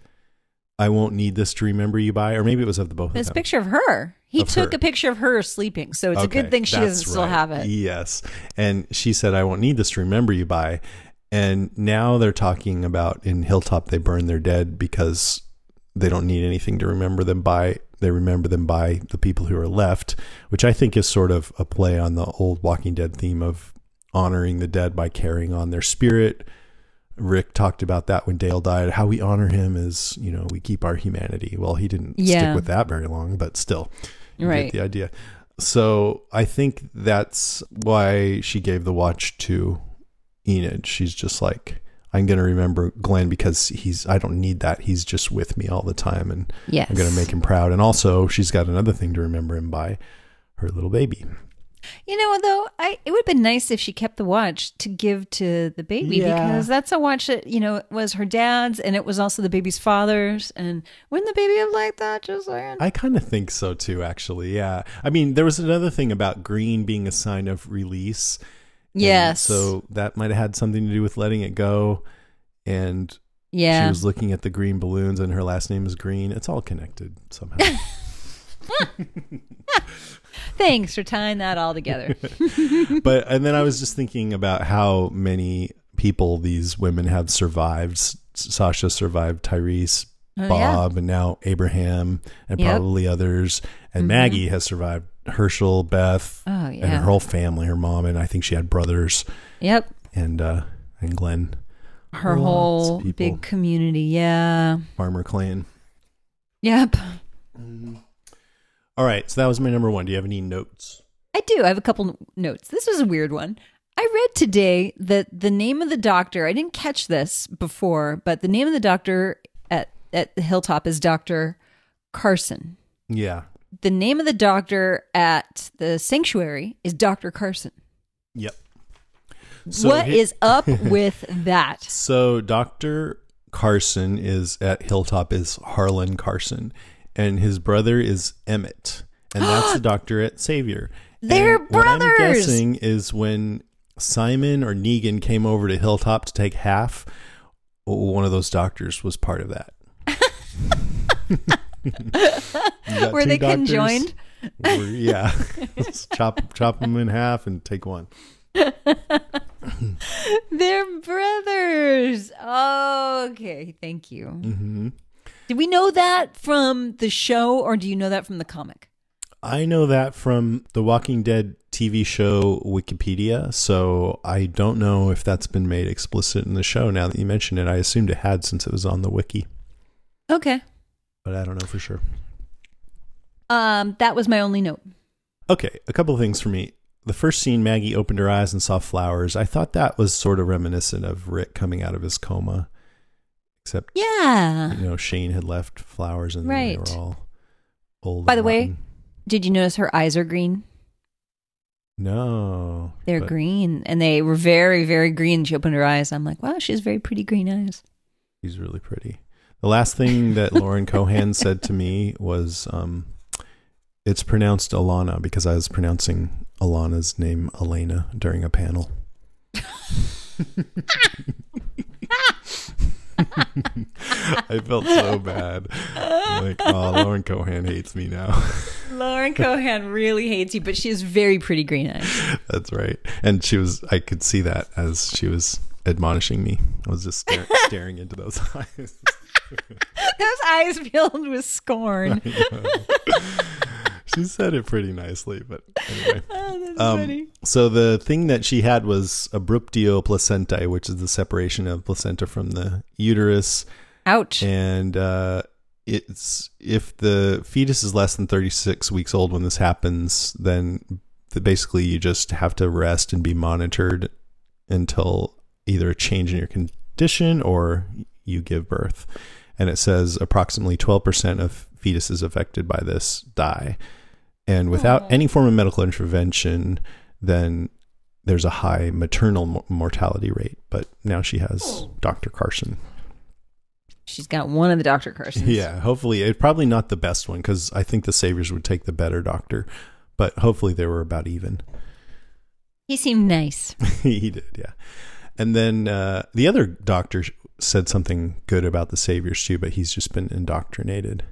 I won't need this to remember you by, or maybe it was of the both It's a of them. picture of her. He Of took her. a picture of her sleeping, so it's a good thing she doesn't still have it. Yes. And she said, I won't need this to remember you by. And now they're talking about in Hilltop, they burn their dead because they don't need anything to remember them by. They remember them by the people who are left, which I think is sort of a play on the old Walking Dead theme of honoring the dead by carrying on their spirit. Rick talked about that when Dale died. How we honor him is, you know, we keep our humanity. Well, he didn't Yeah. stick with that very long, but still, Right. get the idea. So I think that's why she gave the watch to Enid. She's just like, I'm going to remember Glenn because he's, I don't need that. He's just with me all the time and Yes. I'm going to make him proud. And also, she's got another thing to remember him by her little baby. You know, though, I it would have been nice if she kept the watch to give to the baby Yeah. because that's a watch that you know was her dad's and it was also the baby's father's. And wouldn't the baby have liked that? Just saying. I kind of think so too, actually. Yeah. I mean, there was another thing about green being a sign of release. Yes. So that might have had something to do with letting it go. And yeah, she was looking at the green balloons and her last name is green. It's all connected somehow. [LAUGHS] [LAUGHS] [LAUGHS] Thanks for tying that all together. [LAUGHS] but and then I was just thinking about how many people these women have survived. Sasha survived Tyreese, Oh, yeah. Bob, and now Abraham, and Yep. probably others. And Maggie has survived Hershel, Beth, Oh and her whole family, her mom, and I think she had brothers Yep. and uh and Glenn, Her Lots whole big community. Yeah. Farmer Clan. Yep. All right, so that was my number one. Do you have any notes? I do. I have a couple notes. This was a weird one. I read today that the name of the doctor, I didn't catch this before, but the name of the doctor at, at the Hilltop is Dr. Carson. Yeah. The name of the doctor at the sanctuary is Dr. Carson. Yep. What he- is up [LAUGHS] with that? So Dr. Carson is at Hilltop is Harlan Carson, and his brother is Emmett, and that's the [GASPS] doctor at Savior. They're And What I'm guessing is when Simon or Negan came over to Hilltop to take half, one of those doctors was part of that. [LAUGHS] Were they doctors? conjoined? Or- yeah, [LAUGHS] chop chop them in half and take one. [LAUGHS] They're brothers. Okay, thank you. hmm Did we know that from the show or do you know that from the comic? I know that from the Walking Dead TV show Wikipedia, so I don't know if that's been made explicit in the show. Now that you mention it, I assumed it had since it was on the wiki, Okay. but I don't know for sure. Um, that was my only note. Okay, a couple of things for me. The first scene, Maggie opened her eyes and saw flowers. I thought that was sort of reminiscent of Rick coming out of his coma, except Yeah. you know Shane had left flowers and Right. they were all old. By the way. Did you notice her eyes are green? no, They're but green, and they were very, very green. She opened her eyes. I'm like, wow, she has very pretty green eyes. She's really pretty. The last thing that [LAUGHS] Lauren Cohan said to me was, um, "It's pronounced Alanna because I was pronouncing Alanna's name Elena during a panel." [LAUGHS] [LAUGHS] I felt so bad. Like, oh, Lauren Cohan hates me now. [LAUGHS] Lauren Cohan really hates you, but she has very pretty green eyes. That's right. And she was, I could see that as she was admonishing me. I was just stare, [LAUGHS] staring into those [LAUGHS] eyes. Those eyes filled with scorn. She said it pretty nicely, but anyway. [LAUGHS] Oh, Um, so the thing that she had was abruptio placentae, which is the separation of placenta from the uterus. Ouch. and uh, it's if the fetus is less than 36 weeks old when this happens then basically you just have to rest and be monitored until either a change in your condition or you give birth and it says approximately 12% of fetuses affected by this die and without any form of medical intervention then there's a high maternal mo- mortality rate but now she has dr carson She's got one of the Dr. Carsons. yeah, hopefully it's probably not the best one because I think the Saviors would take the better doctor, but hopefully they were about even. He seemed nice. [LAUGHS] he did, yeah. And then uh, the other doctor said something good about the Saviors too, but he's just been indoctrinated.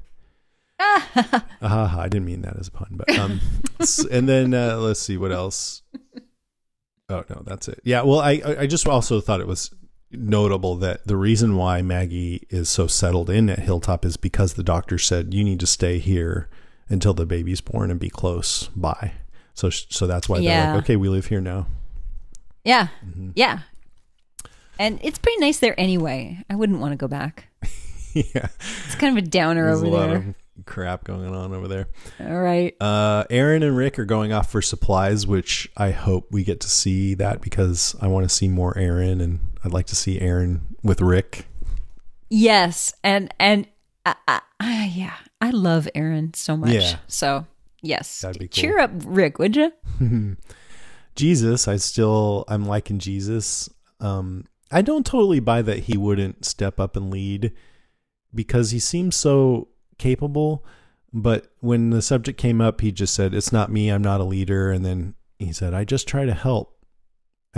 [LAUGHS] Ah, I didn't mean that as a pun, but um, and then uh, let's see what else. Oh no, that's it. Yeah, well, I I just also thought it was notable that the reason why Maggie is so settled in at Hilltop is because the doctor said you need to stay here until the baby's born and be close by. So so that's why they're like, okay, we live here now. Yeah. Mm-hmm. Yeah. And it's pretty nice there anyway. I wouldn't want to go back. [LAUGHS] yeah, It's kind of a downer there's a over lot there. Crap going on over there. All right. Uh, Aaron and Rick are going off for supplies, which I hope we get to see that because I want to see more Aaron, and I'd like to see Aaron with Rick. Yes. And, and, uh, uh, uh, yeah, I love Aaron so much. Yeah. So, yes. That'd be cool. Cheer up, Rick, would you? [LAUGHS] Jesus, I still I'm liking Jesus. Um, I don't totally buy that he wouldn't step up and lead because he seems so capable. But when the subject came up, he just said, "It's not me. I'm not a leader." And then he said, "I just try to help."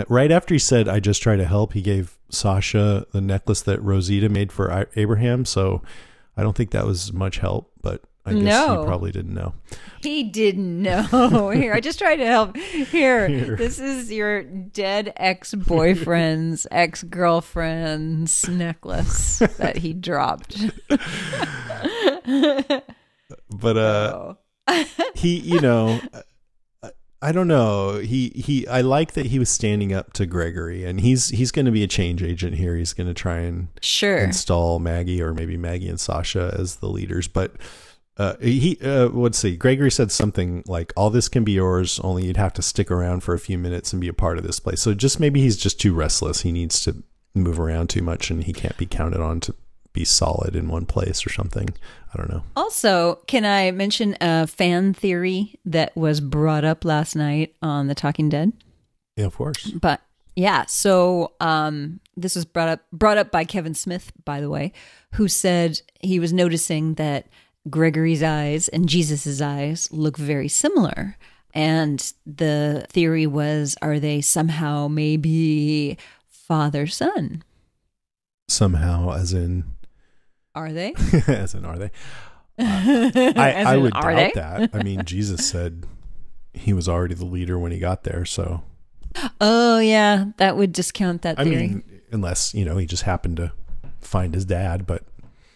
Right after he said, "I just try to help," he gave Sasha the necklace that Rosita made for Abraham. So I don't think that was much help, but I guess No. he probably didn't know. He didn't know. [LAUGHS] Here, I just tried to help. Here, [LAUGHS] this is your dead ex boyfriend's [LAUGHS] ex girlfriend's necklace that he dropped. [LAUGHS] But uh, Oh. he you know I- I don't know. He he I like that he was standing up to Gregory and he's he's going to be a change agent here. He's going to try and Sure. install Maggie or maybe Maggie and Sasha as the leaders. But uh, he uh, let's see. Gregory said something like all this can be yours only you'd have to stick around for a few minutes and be a part of this place. So just maybe he's just too restless. He needs to move around too much and he can't be counted on to be solid in one place or something I don't know Also, can I mention a fan theory that was brought up last night on The Talking Dead? yeah of course But yeah, so um, this was brought up brought up by Kevin Smith, by the way, who said he was noticing that Gregory's eyes and Jesus's eyes look very similar. And the theory was, are they somehow maybe father son? somehow as in Are they? [LAUGHS] as in are they I, [LAUGHS] As I in, would doubt they? that. I mean, [LAUGHS] Jesus said he was already the leader when he got there. So, Oh yeah, that would discount that I theory. mean, unless, you know, he just happened to find his dad, but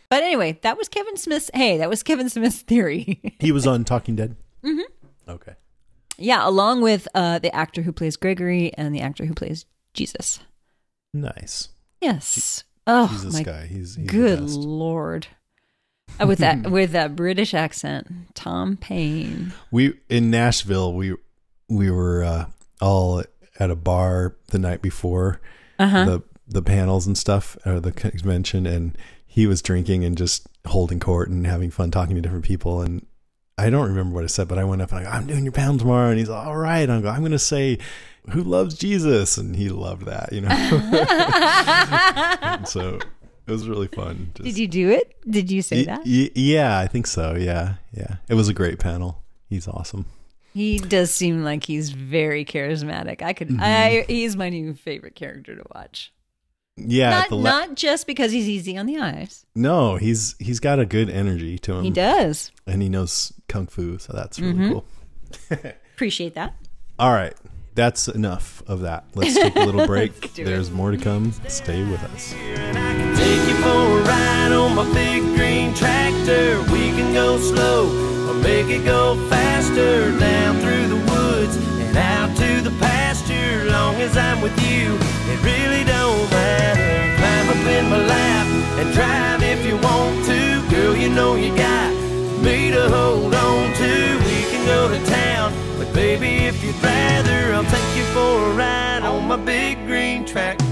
but anyway, that was Kevin Smith's. Hey, that was Kevin Smith's theory. he was on Talking Dead. Mm-hmm. Okay. yeah, along with uh, the actor who plays Gregory and the actor who plays Jesus. Nice. Yes. Oh He's this my guy. He's, he's good lord. Uh, with that [LAUGHS] with that British accent, Tom Payne. We, in Nashville, we, we were uh, all at a bar the night before Uh-huh. the, the panels and stuff, or the convention, and he was drinking and just holding court and having fun talking to different people. And I don't remember what I said, but I went up and I go, I'm doing your panel tomorrow. And he's like, all right. I'm, go, I'm going to say, who loves Jesus? And he loved that, you know? [LAUGHS] So it was really fun. Just- Did you do it? Did you say Y- that? y- yeah, I think so. Yeah. Yeah. It was a great panel. He's awesome. He does seem like he's very charismatic. I could, mm-hmm. I he's my new favorite character to watch. Yeah, not la- not just because he's easy on the eyes. no, he's he's got a good energy to him, He does and he knows kung fu, so that's really Mm-hmm. cool. [LAUGHS] appreciate that. All right, that's enough of that. Let's take a little [LAUGHS] break. do it. There's more to come. Stay with us. And I can take you for a ride on my big green tractor. We can go slow make it go faster down through the woods and out to the pasture. Long as I'm with you, it really don't matter. Climb up in my lap and drive if you want to. Girl, you know you got me to hold on to. We can go to town, but baby, if you'd rather, I'll take you for a ride on my big green tractor.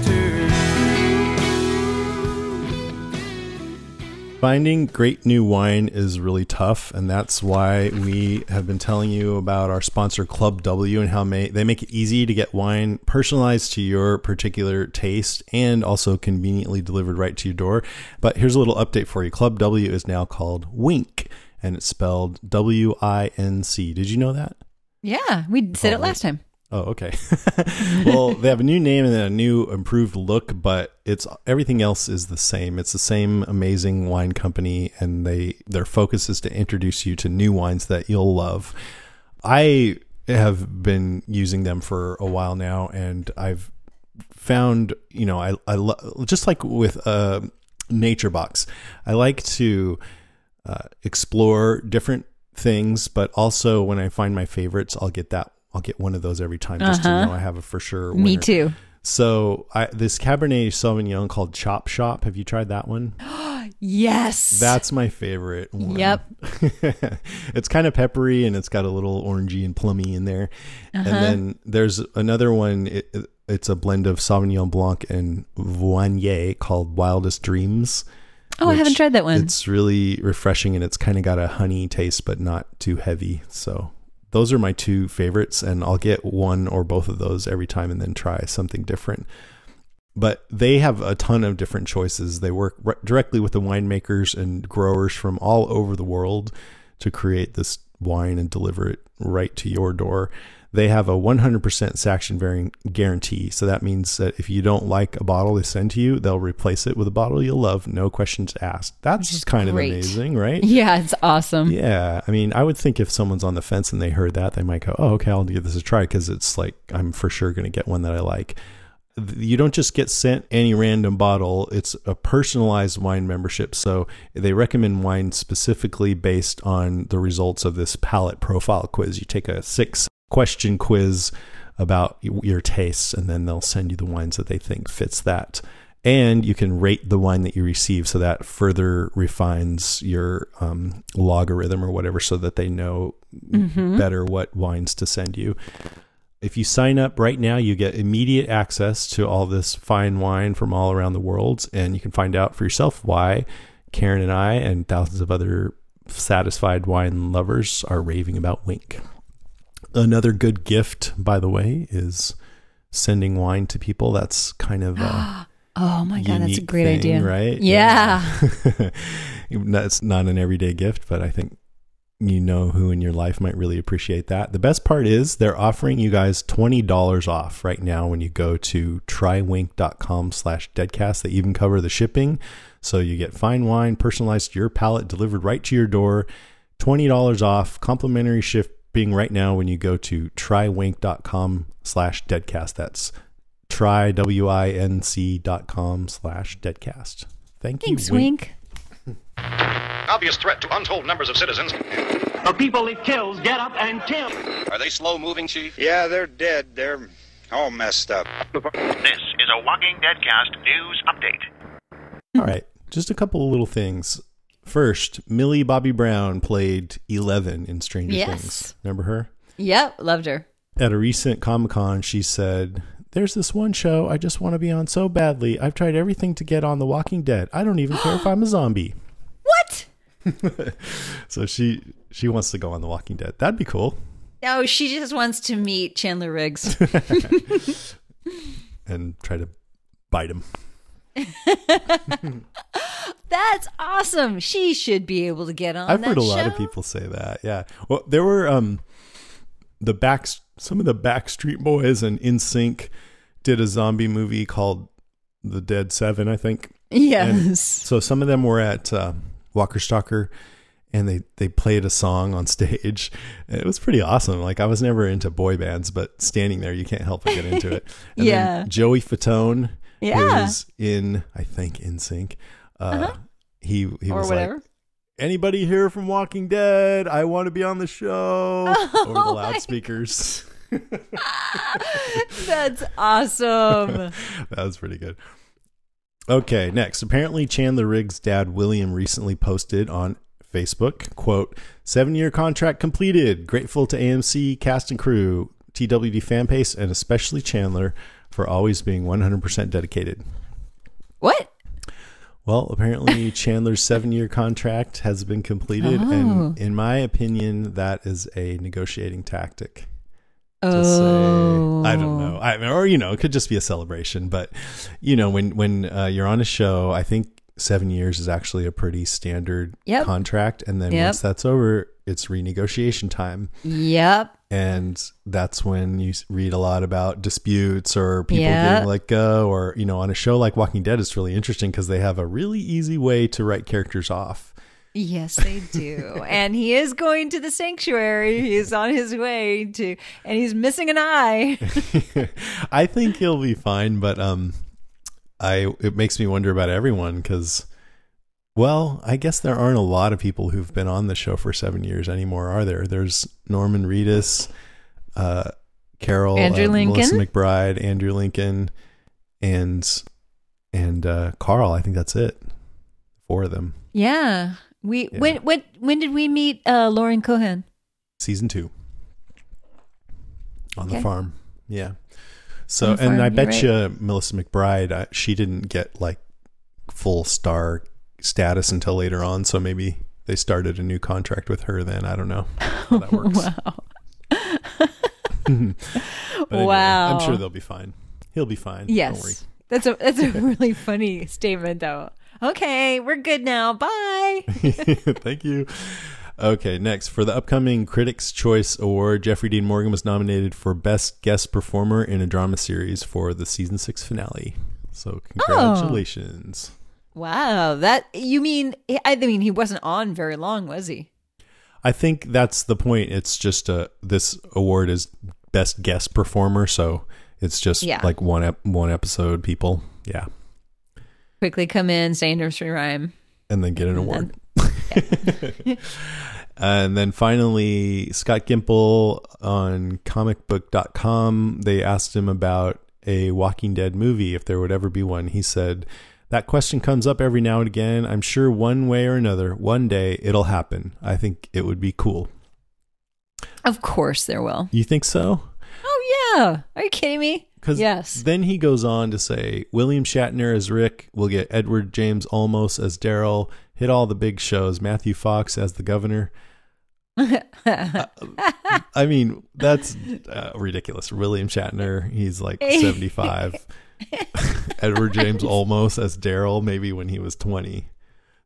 Finding great new wine is really tough, and that's why we have been telling you about our sponsor Club W and how may, they make it easy to get wine personalized to your particular taste and also conveniently delivered right to your door. But here's a little update for you Club W is now called Winc, and it's spelled W I N C. Did you know that? Yeah, we said oh, it last time. Oh, okay. [LAUGHS] well, they have a new name and a new improved look, but it's everything else is the same. It's the same amazing wine company, and they their focus is to introduce you to new wines that you'll love. I have been using them for a while now, and I've found you know I I lo- just like with uh, Nature Box, I like to uh, explore different things, but also when I find my favorites, I'll get that. I'll get one of those every time just to know I have a for sure. Me too. So I, this Cabernet Sauvignon called Chop Shop. Have you tried that one? [GASPS] Yes. That's my favorite one. Yep. [LAUGHS] it's kind of peppery and it's got a little orangey and plummy in there. Uh-huh. And then there's another one. It, it's a blend of Sauvignon Blanc and Viognier called Wildest Dreams. Oh, I haven't tried that one. It's really refreshing and it's kind of got a honey taste, but not too heavy. So those are my two favorites, and I'll get one or both of those every time and then try something different. But they have a ton of different choices. They work re- directly with the winemakers and growers from all over the world to create this wine and deliver it right to your door. They have a 100% Saction variant guarantee. So that means that if you don't like a bottle they send to you, they'll replace it with a bottle you'll love, no questions asked. That's kind great. of amazing, right? [LAUGHS] yeah, it's awesome. Yeah, I mean, I would think if someone's on the fence and they heard that, they might go, "Oh, okay, I'll give this a try," because it's like I'm for sure going to get one that I like. You don't just get sent any random bottle; it's a personalized wine membership. So they recommend wine specifically based on the results of this palate profile quiz. You take a six question quiz about your tastes, and then they'll send you the wines that they think fits that. And you can rate the wine that you receive so that further refines your um, logarithm or whatever so that they know better what wines to send you. If you sign up right now you get immediate access to all this fine wine from all around the world and you can find out for yourself why karen and i and thousands of other satisfied wine lovers are raving about winc another good gift by the way is sending wine to people that's kind of uh, [GASPS] Oh my god, that's a great thing, idea. right? Yeah. That's [LAUGHS] not an everyday gift, but I think you know who in your life might really appreciate that. The best part is they're offering you guys $20 off right now when you go to trywinc.com slash deadcast. They even cover the shipping. So you get fine wine personalized to your palate delivered right to your door. $20 off, complimentary shipping right now when you go to trywinc.com slash deadcast. That's try w-i-n-c dot com slash deadcast thank you Thanks, Winc. [LAUGHS] Obvious threat to untold numbers of citizens. The people it kills get up and kill. Are they slow moving, Chief? Yeah, they're dead. They're all messed up. This is a Walking Deadcast news update. all right just a couple of little things first millie bobby brown played 11 in stranger Yes. things remember her Yep, loved her. at a recent comic-con she said there's this one show i just want to be on so badly i've tried everything to get on the walking dead i don't even care if i'm a zombie [GASPS] What? [LAUGHS] so she she wants to go on the walking dead that'd be cool No, she just wants to meet Chandler Riggs. [LAUGHS] and try to bite him [LAUGHS] That's awesome. She should be able to get on I've heard a show. lot of people say that. Yeah. Well, there were um the back some of the Backstreet Boys and NSYNC did a zombie movie called The Dead Seven, I think. And Yes. so some of them were at uh, Walker Stalker, and they they played a song on [LAUGHS] stage. It was pretty awesome. Like I was never into boy bands, but standing there, you can't help but get into it. And [LAUGHS] Yeah. Then Joey Fatone, Yeah. who's in I think NSYNC. Uh, He he Or was whatever. like. Anybody here from Walking Dead? I want to be on the show [LAUGHS] over the Oh loudspeakers. [LAUGHS] [LAUGHS] That's awesome. that was pretty good. Okay, next. Apparently, Chandler Riggs' dad William recently posted on Facebook, quote, seven year contract completed. Grateful to AMC, cast and crew, TWD fan base, and especially Chandler for always being 100% dedicated. what? Well, apparently [LAUGHS] Chandler's seven year contract has been completed. Oh. And in my opinion, that is a negotiating tactic. to Oh. say I don't know. I mean, or you know, it could just be a celebration. But you know, when when uh, you're on a show, I think seven years is actually a pretty standard Yep. contract. And then Yep. once that's over, it's renegotiation time, Yep. And that's when you read a lot about disputes or people Yeah. getting let go. Or you know, on a show like Walking Dead, it's really interesting because they have a really easy way to write characters off. Yes, they do. [LAUGHS] and he is going to the sanctuary. He's on his way to, and he's missing an eye. [LAUGHS] [LAUGHS] I think he'll be fine, but um, I it makes me wonder about everyone because, well, I guess there aren't a lot of people who've been on the show for seven years anymore, are there? There's Norman Reedus, uh, Carol, Andrew uh, Lincoln? Melissa McBride, Andrew Lincoln, and and uh, Carl. I think that's it. Four of them. Yeah. We Yeah. when when when did we meet uh Lauren Cohan? Season two on the farm. Yeah. So, On and farm, I bet right. you Melissa McBride, uh, she didn't get like full star status until later on. So maybe they started a new contract with her then. I don't know how that works. [LAUGHS] Wow. [LAUGHS] Anyway, Wow. I'm sure they'll be fine. He'll be fine. Don't worry. Yes. That's a that's a [LAUGHS] really funny statement though. Okay, we're good now. Bye. Thank you. Okay, next for the upcoming Critics' Choice Award, Jeffrey Dean Morgan was nominated for Best Guest Performer in a Drama Series for the season six finale. So oh. congratulations. Wow, that you mean I mean he wasn't on very long, was he? I think that's the point. It's just a this award is Best Guest Performer, so it's just Yeah. like one ep- one episode. People, yeah, Quickly come in, say a nursery rhyme. and then get an award. [LAUGHS] [LAUGHS] and then finally, Scott Gimple on comicbook.com, they asked him about a Walking Dead movie, if there would ever be one. He said, That question comes up every now and again. I'm sure one way or another, one day it'll happen. I think it would be cool. Of course there will. You think so? Oh yeah. Are you kidding me? Because Yes. then he goes on to say William Shatner as Rick will get Edward James Olmos as Daryl, hit all the big shows, Matthew Fox as the governor. [LAUGHS] I mean, that's uh, ridiculous. William Shatner, he's like [LAUGHS] 75. [LAUGHS] Edward James Olmos as Daryl, maybe when he was 20.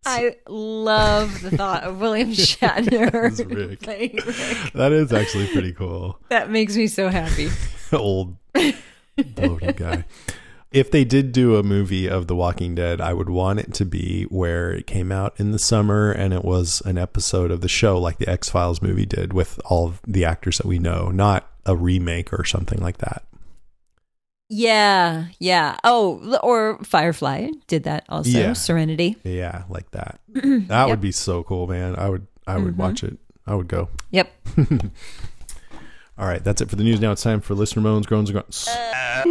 I love the thought of William [LAUGHS] Shatner. As Rick. [LAUGHS] playing Rick. That is actually pretty cool. That makes me so happy. old bloated guy. If they did do a movie of The Walking Dead, I would want it to be where it came out in the summer and it was an episode of the show like the X Files movie did with all the actors that we know, not a remake or something like that. Yeah, yeah. Oh, or Firefly did that also. Yeah. Serenity. Yeah, like that. [CLEARS THROAT] That would be so cool, man. I would I would mm-hmm. watch it. I would go. Yep. [LAUGHS] All right, that's it for the news. Now it's time for listener moans, groans, and grunts. [LAUGHS] Uh.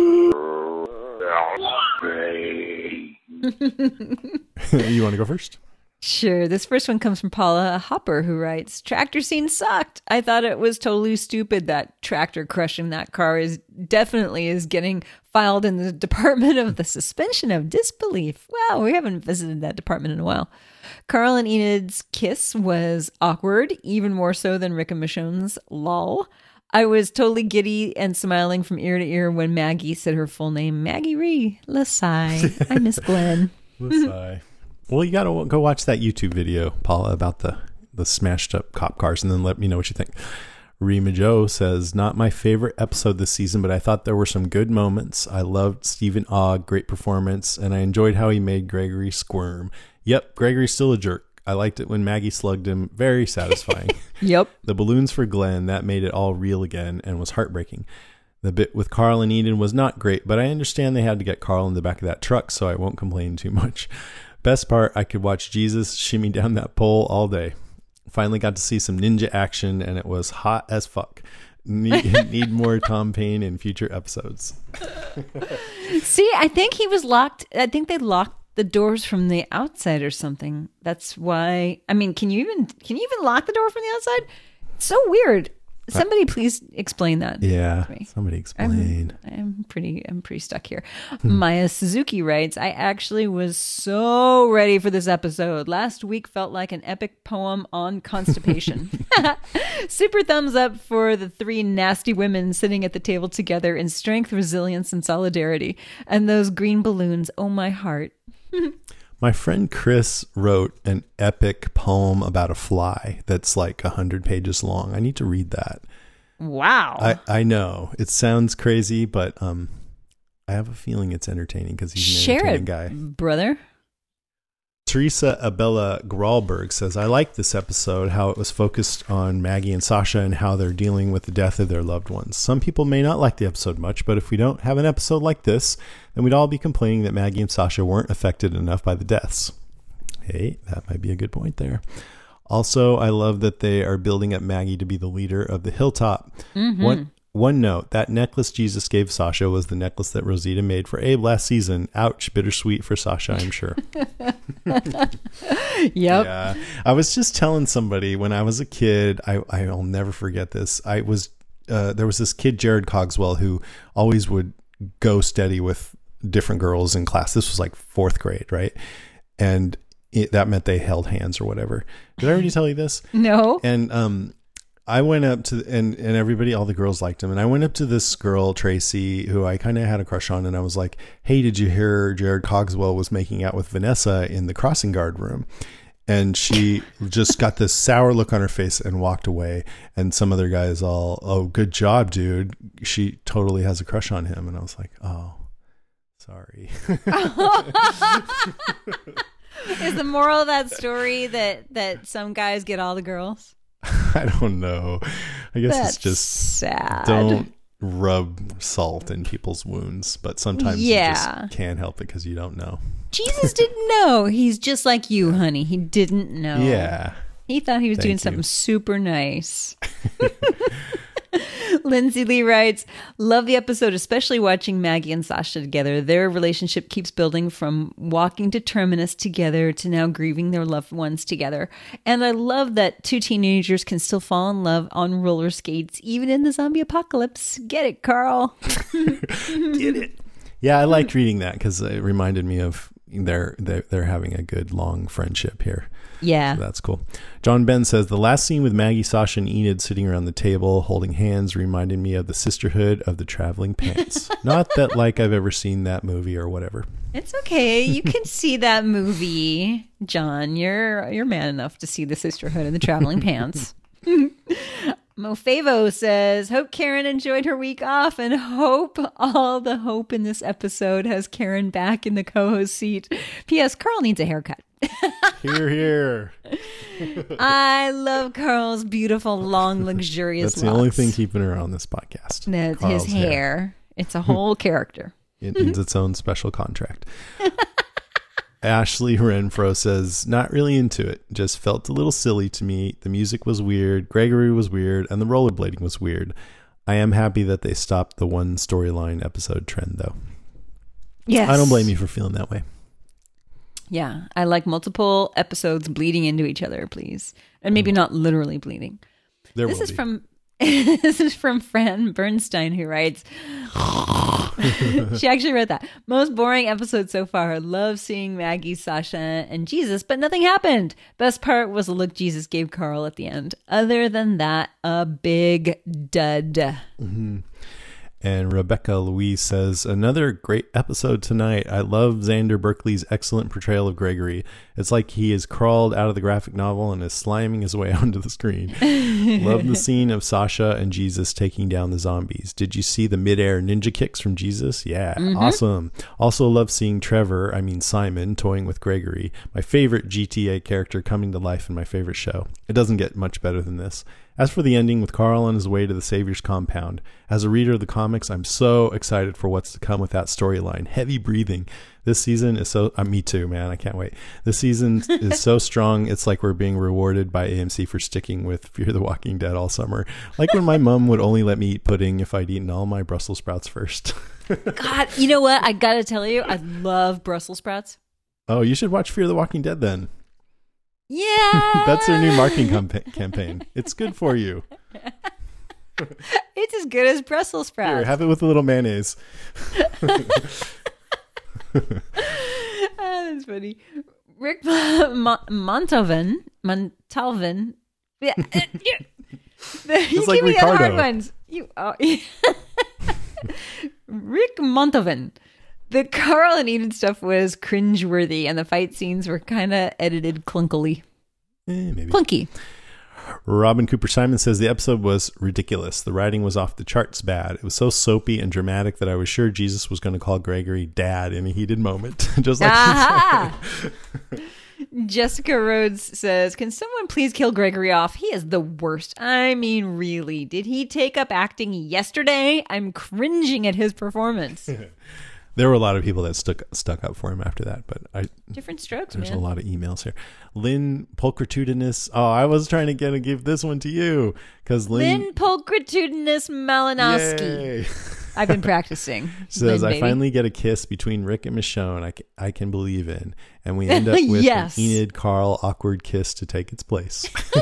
[LAUGHS] you want to go first? Sure. This first one comes from Paula Hopper, who writes Tractor scene sucked. I thought it was totally stupid that tractor crushing that car is definitely is getting filed in the [LAUGHS] Department of the Suspension of Disbelief. Wow, we haven't visited that department in a while. Carl and Enid's kiss was awkward, even more so than Rick and Michonne's lol. I was totally giddy and smiling from ear to ear when Maggie said her full name, Maggie Rhee Lasai. I miss [LAUGHS] Glenn. Sigh. Well, you got to go watch that YouTube video, Paula, about the the smashed up cop cars, and then let me know what you think. Rima Joe says, Not my favorite episode this season, but I thought there were some good moments. I loved Stephen Ogg, great performance, and I enjoyed how he made Gregory squirm. Yep, Gregory's still a jerk. I liked it when Maggie slugged him. Very satisfying. [LAUGHS] Yep. the balloons for Glenn, that made it all real again and was heartbreaking. The bit with Carl and Enid was not great, but I understand they had to get Carl in the back of that truck, so I won't complain too much. Best part, I could watch Jesus shimmy down that pole all day. Finally got to see some ninja action, and it was hot as fuck. Need, [LAUGHS] need more Tom Payne in future episodes. [LAUGHS] See, I think he was locked. I think they locked the doors from the outside or something. That's why. I mean, can you even can you even lock the door from the outside? It's so weird. Somebody please explain that. Yeah, to me. somebody explain. I'm, I'm pretty I'm pretty stuck here. Hmm. Maya Suzuki writes, I actually was so ready for this episode. Last week felt like an epic poem on constipation. [LAUGHS] [LAUGHS] Super thumbs up for the three nasty women sitting at the table together in strength, resilience, and solidarity. And those green balloons, oh my heart. [LAUGHS] My friend Chris wrote an epic poem about a fly that's like a hundred pages long. I need to read that. Wow. I, I know it sounds crazy, but um, I have a feeling it's entertaining because he's an Share entertaining it, guy. brother. Teresa Abella Gralberg says, I like this episode, how it was focused on Maggie and Sasha and how they're dealing with the death of their loved ones. Some people may not like the episode much, but if we don't have an episode like this, then we'd all be complaining that Maggie and Sasha weren't affected enough by the deaths. Hey, that might be a good point there. Also, I love that they are building up Maggie to be the leader of the hilltop. Mm-hmm. One one note, that necklace Jesus gave Sasha was the necklace that Rosita made for Abe last season. Ouch, bittersweet for Sasha, I'm sure. [LAUGHS] [LAUGHS] Yep. Yeah. I was just telling somebody when I was a kid, I, I'll never forget this. I was, uh, there was this kid, Jared Cogswell, who always would go steady with different girls in class. This was like fourth grade, right? And it, that meant they held hands or whatever. Did I already tell you this? [LAUGHS] No. And um, I went up to and and everybody, all the girls liked him, and I went up to this girl Tracy, who I kind of had a crush on, and I was like, "Hey, did you hear Jared Cogswell was making out with Vanessa in the crossing guard room?" And she just got this sour look on her face and walked away. And some other guys all, "Oh, good job, dude." She totally has a crush on him, and I was like, "Oh." Sorry. [LAUGHS] Is the moral of that story that that some guys get all the girls? [LAUGHS] I don't know. I guess That's it's just sad. don't rub salt in people's wounds, but sometimes Yeah. you just can't help it because you don't know. Jesus didn't [LAUGHS] know. He's just like you, honey. He didn't know. Yeah. He thought he was Thank doing you. something super nice. [LAUGHS] [LAUGHS] Lindsay Lee writes, Love the episode, especially watching Maggie and Sasha together. Their relationship keeps building from walking to terminus together to now grieving their loved ones together. And I love that two teenagers can still fall in love on roller skates, even in the zombie apocalypse. Get it, Carl. [LAUGHS] [LAUGHS] Get it. Yeah, I liked reading that because it reminded me of they're, they're they're having a good long friendship here. Yeah. So that's cool. John Ben says the last scene with Maggie, Sasha, and Enid sitting around the table holding hands reminded me of the sisterhood of the traveling pants. [LAUGHS] Not that like I've ever seen that movie or whatever. It's okay. You can see that movie, John. You're you're man enough to see the Sisterhood of the Traveling Pants. [LAUGHS] Mofavo says, "Hope Karen enjoyed her week off, and hope all the hope in this episode has Karen back in the co-host seat." P.S. Carl needs a haircut. Here, here. I love Carl's beautiful, long, luxurious. That's the only thing keeping her on this podcast. That's Carl's his hair. It's a whole [LAUGHS] character. It needs its own special contract. [LAUGHS] Ashley Renfro says, not really into it. Just felt a little silly to me. The music was weird, Gregory was weird, and the rollerblading was weird. I am happy that they stopped the one storyline episode trend, though. Yes, I don't blame you for feeling that way. Yeah, I like multiple episodes bleeding into each other, please, and maybe mm. not literally bleeding. There this is be. from [LAUGHS] this is from Fran Bernstein who writes. [LAUGHS] she actually wrote that most boring episode so far. Love seeing Maggie, Sasha, and Jesus, but nothing happened. Best part was the look Jesus gave Carl at the end. Other than that, a big dud. Mm-hmm. And Rebecca Louise says, Another great episode tonight. I love Xander Berkeley's excellent portrayal of Gregory. It's like he has crawled out of the graphic novel and is sliming his way [LAUGHS] onto the screen. love the scene of Sasha and Jesus taking down the zombies. Did you see the midair ninja kicks from Jesus? Yeah, mm-hmm. awesome. Also love seeing Trevor, I mean Simon, toying with Gregory, my favorite GTA character coming to life in my favorite show. It doesn't get much better than this. As for the ending with Carl on his way to the Savior's compound, as a reader of the comics, I'm so excited for what's to come with that storyline. Heavy breathing. This season is so, uh, me too, man. I can't wait. This season [LAUGHS] is so strong. It's like we're being rewarded by AMC for sticking with Fear the Walking Dead all summer. Like when my [LAUGHS] mom would only let me eat pudding if I'd eaten all my Brussels sprouts first. [LAUGHS] God, you know what? I gotta tell you, I love Brussels sprouts. oh, you should watch Fear the Walking Dead then. Yeah, That's their new marketing campa- campaign. It's good for you. It's as good as Brussels sprouts. Here, have it with a little mayonnaise. [LAUGHS] Ah, that's funny. Rick Mon- Montalvin, Montalvin. Yeah, uh, [LAUGHS] [LAUGHS] you like give me the hard ones. You, oh, Rick Montalvin. The Carl and Enid stuff was cringeworthy, and the fight scenes were kind of edited clunkily. Eh, maybe. Clunky. Robin Cooper Simon says the episode was ridiculous. The writing was off the charts bad. It was so soapy and dramatic that I was sure Jesus was going to call Gregory dad in a heated moment. [LAUGHS] Just like! [LAUGHS] Jessica Rhodes says, Can someone please kill Gregory off? He is the worst. I mean, really. Did he take up acting yesterday? I'm cringing at his performance. [LAUGHS] there were a lot of people that stuck stuck up for him after that, but I Different strokes, there's man. a lot of emails here. Lynn Pulchritudinous. Oh, I was trying to get to give this one to you because Lynn, Lynn Pulchritudinous Malinowski. Yay. I've been practicing. [LAUGHS] says Lynn, I baby. finally get a kiss between Rick and Michonne I, ca- I can believe in, and we end up [LAUGHS] with Yes. an Enid Carl awkward kiss to take its place. [LAUGHS]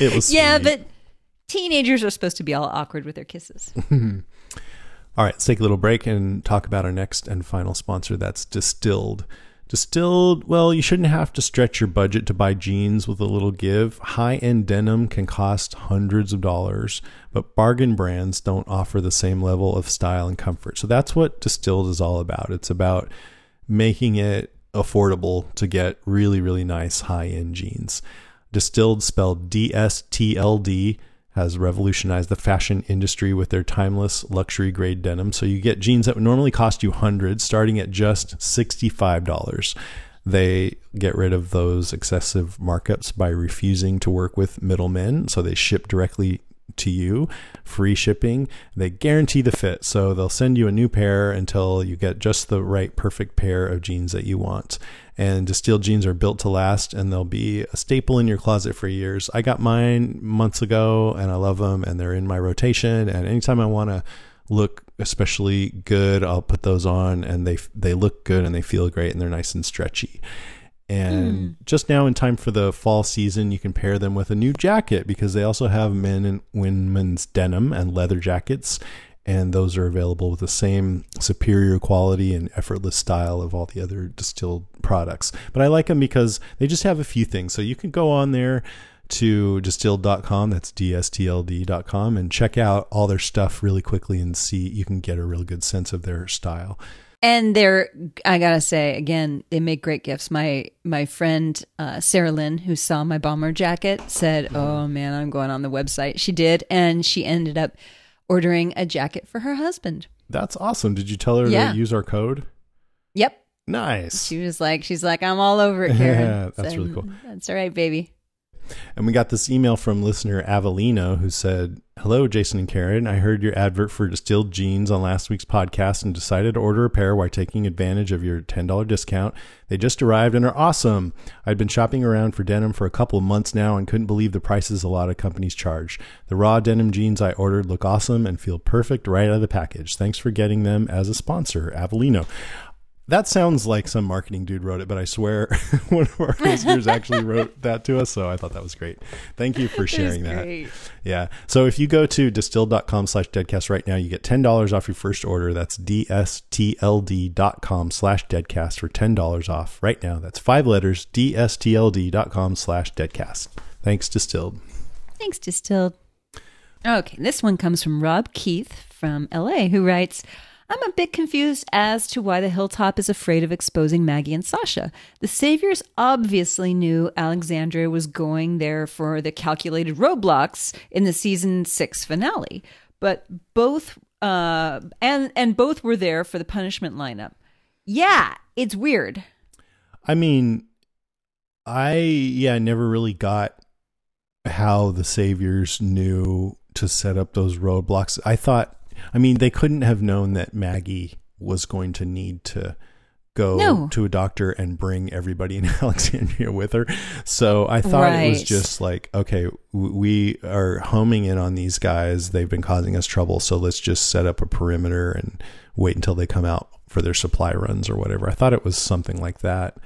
it was Yeah, sweet. but teenagers are supposed to be all awkward with their kisses. All right, let's take a little break and talk about our next and final sponsor. That's Distilled. Distilled, well, you shouldn't have to stretch your budget to buy jeans with a little give. High end denim can cost hundreds of dollars, but bargain brands don't offer the same level of style and comfort. So that's what Distilled is all about. It's about making it affordable to get really, really nice high end jeans. Distilled, spelled D S T L D, has revolutionized the fashion industry with their timeless luxury grade denim. So you get jeans that would normally cost you hundreds, starting at just $65. They get rid of those excessive markups by refusing to work with middlemen. So they ship directly to you, free shipping. They guarantee the fit. So they'll send you a new pair until you get just the right perfect pair of jeans that you want. And distilled jeans are built to last and they'll be a staple in your closet for years. I got mine months ago and I love them and they're in my rotation. And anytime I want to look especially good, I'll put those on and they they look good and they feel great and they're nice and stretchy. And hmm. just now, in time for the fall season, you can pair them with a new jacket because they also have men and women's denim and leather jackets. And those are available with the same superior quality and effortless style of all the other distilled products. But I like them because they just have a few things. So you can go on there to distilled.com, that's DSTLD.com, and check out all their stuff really quickly and see, you can get a real good sense of their style. And they're, I gotta say, again, they make great gifts. My my friend uh, Sarah Lynn, who saw my bomber jacket, said, "Oh man, I'm going on the website." She did, and she ended up ordering a jacket for her husband. That's awesome. Did you tell her Yeah. to use our code? Yep, Nice. she was like, she's like, I'm all over it, Karen. Yeah, [LAUGHS] that's really cool. That's all right, baby. And we got this email from listener Avelino who said, Hello, Jason and Karen. I heard your advert for distilled jeans on last week's podcast and decided to order a pair while taking advantage of your $10 discount. They just arrived and are awesome. I'd been shopping around for denim for a couple of months now and couldn't believe the prices a lot of companies charge. The raw denim jeans I ordered look awesome and feel perfect right out of the package. Thanks for getting them as a sponsor, Avelino. That sounds like some marketing dude wrote it, but I swear [LAUGHS] one of our [LAUGHS] listeners actually wrote that to us. So I thought that was great. Thank you for [LAUGHS] sharing that. great. Yeah. So if you go to distilled.com slash deadcast right now, you get $10 off your first order. That's dstld.com slash deadcast for $10 off right now. That's five letters, dstld.com slash deadcast. Thanks, Distilled. Thanks, distilled. Okay, this one comes from Rob Keith from LA, who writes I'm a bit confused as to why the Hilltop is afraid of exposing Maggie and Sasha. The Saviors obviously knew Alexandria was going there for the calculated roadblocks in the season six finale, but both uh, and and both were there for the punishment lineup. Yeah, it's weird. I mean, I yeah, I never really got how the saviors knew to set up those roadblocks. I thought, I mean, they couldn't have known that Maggie was going to need to go No. to a doctor and bring everybody in [LAUGHS] Alexandria with her. So I thought it was just like, okay, we are homing in on these guys. They've been causing us trouble. So let's just set up a perimeter and wait until they come out for their supply runs or whatever. I thought it was something like that.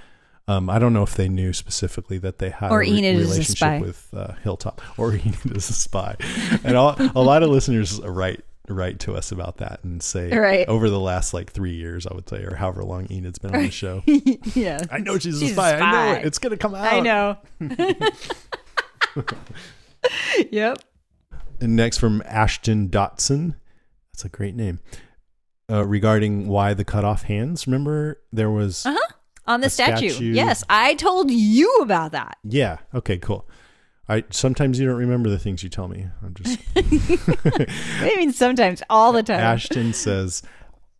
Um, I don't know if they knew specifically that they had Or a re- a relationship spy. with uh, Hilltop, or [LAUGHS] Enid is a spy, and all, a lot of listeners write write to us about that and say Right. over the last like three years, I would say, or however long Enid's been on the show. [LAUGHS] yeah. I know she's, She's a a spy. I know it. It's gonna come out. I know. [LAUGHS] yep. And next from Ashton Dotson. That's a great name. Uh, regarding why the cut off hands. Remember there was Uh huh. On the statue. statue. Yes, I told you about that. Yeah. Okay. Cool. I sometimes you don't remember the things you tell me. I'm just [LAUGHS] [LAUGHS] I mean, sometimes, all the time. Ashton says,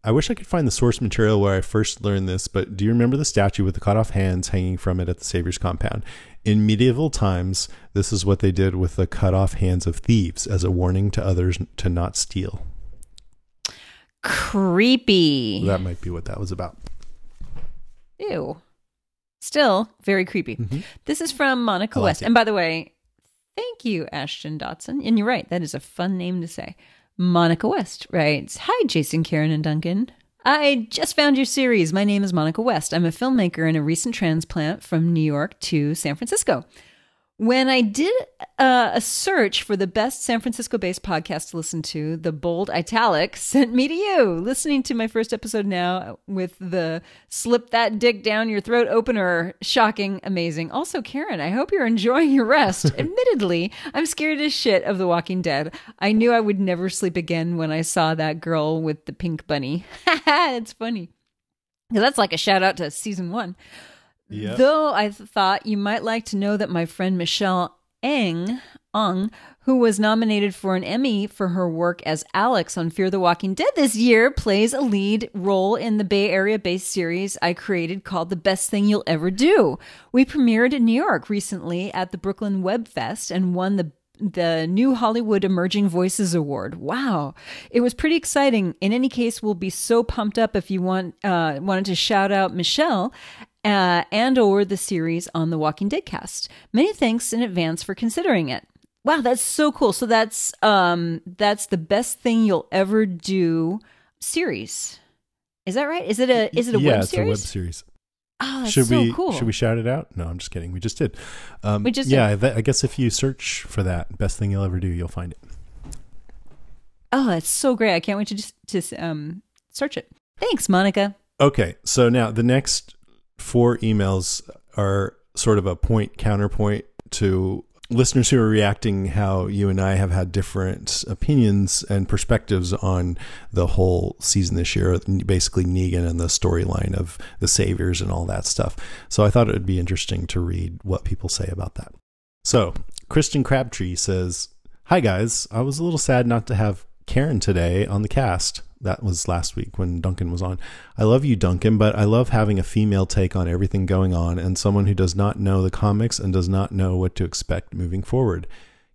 I wish I could find the source material where I first learned this, but do you remember the statue with the cut off hands hanging from it at the Savior's compound? In medieval times, this is what they did with the cut off hands of thieves as a warning to others to not steal. Creepy. That might be what that was about. Ew. Still very creepy. Mm-hmm. This is from Monica West. And by the way, thank you, Ashton Dotson. And you're right, that is a fun name to say. Monica West writes Hi, Jason, Karen, and Duncan. I just found your series. My name is Monica West. I'm a filmmaker and a recent transplant from New York to San Francisco. When I did uh, a search for the best San Francisco based podcast to listen to, the bold italic sent me to you. Listening to my first episode now with the slip that dick down your throat opener, shocking, amazing. Also, Karen, I hope you're enjoying your rest. [LAUGHS] Admittedly, I'm scared as shit of The Walking Dead. I knew I would never sleep again when I saw that girl with the pink bunny. [LAUGHS] it's funny. that's like a shout out to season one. Yeah. Though I thought you might like to know that my friend Michelle Eng, Ong, who was nominated for an Emmy for her work as Alex on Fear the Walking Dead this year, plays a lead role in the Bay Area based series I created called The Best Thing You'll Ever Do. We premiered in New York recently at the Brooklyn Web Fest and won the the new Hollywood Emerging Voices Award. Wow, it was pretty exciting. In any case, we'll be so pumped up if you want uh, wanted to shout out Michelle uh, and or the series on the Walking Dead cast. Many thanks in advance for considering it. Wow, that's so cool. So that's um that's the best thing you'll ever do series. Is that right? Is it a is it a yeah, web it's series? a web series. Oh, that's should so we cool. should we shout it out? No, I'm just kidding. We just did. Um, We just yeah. That, I guess if you search for that, best thing you'll ever do, you'll find it. Oh, that's so great! I can't wait to just to um search it. Thanks, Monica. Okay, so now the next four emails are sort of a point counterpoint to listeners who are reacting how you and I have had different opinions and perspectives on the whole season this year, basically Negan and the storyline of the saviors and all that stuff. So I thought it would be interesting to read what people say about that. So, Kristen Crabtree says, Hi guys, I was a little sad not to have Karen today on the cast. That was last week when Duncan was on. I love you, Duncan, but I love having a female take on everything going on and someone who does not know the comics and does not know what to expect moving forward.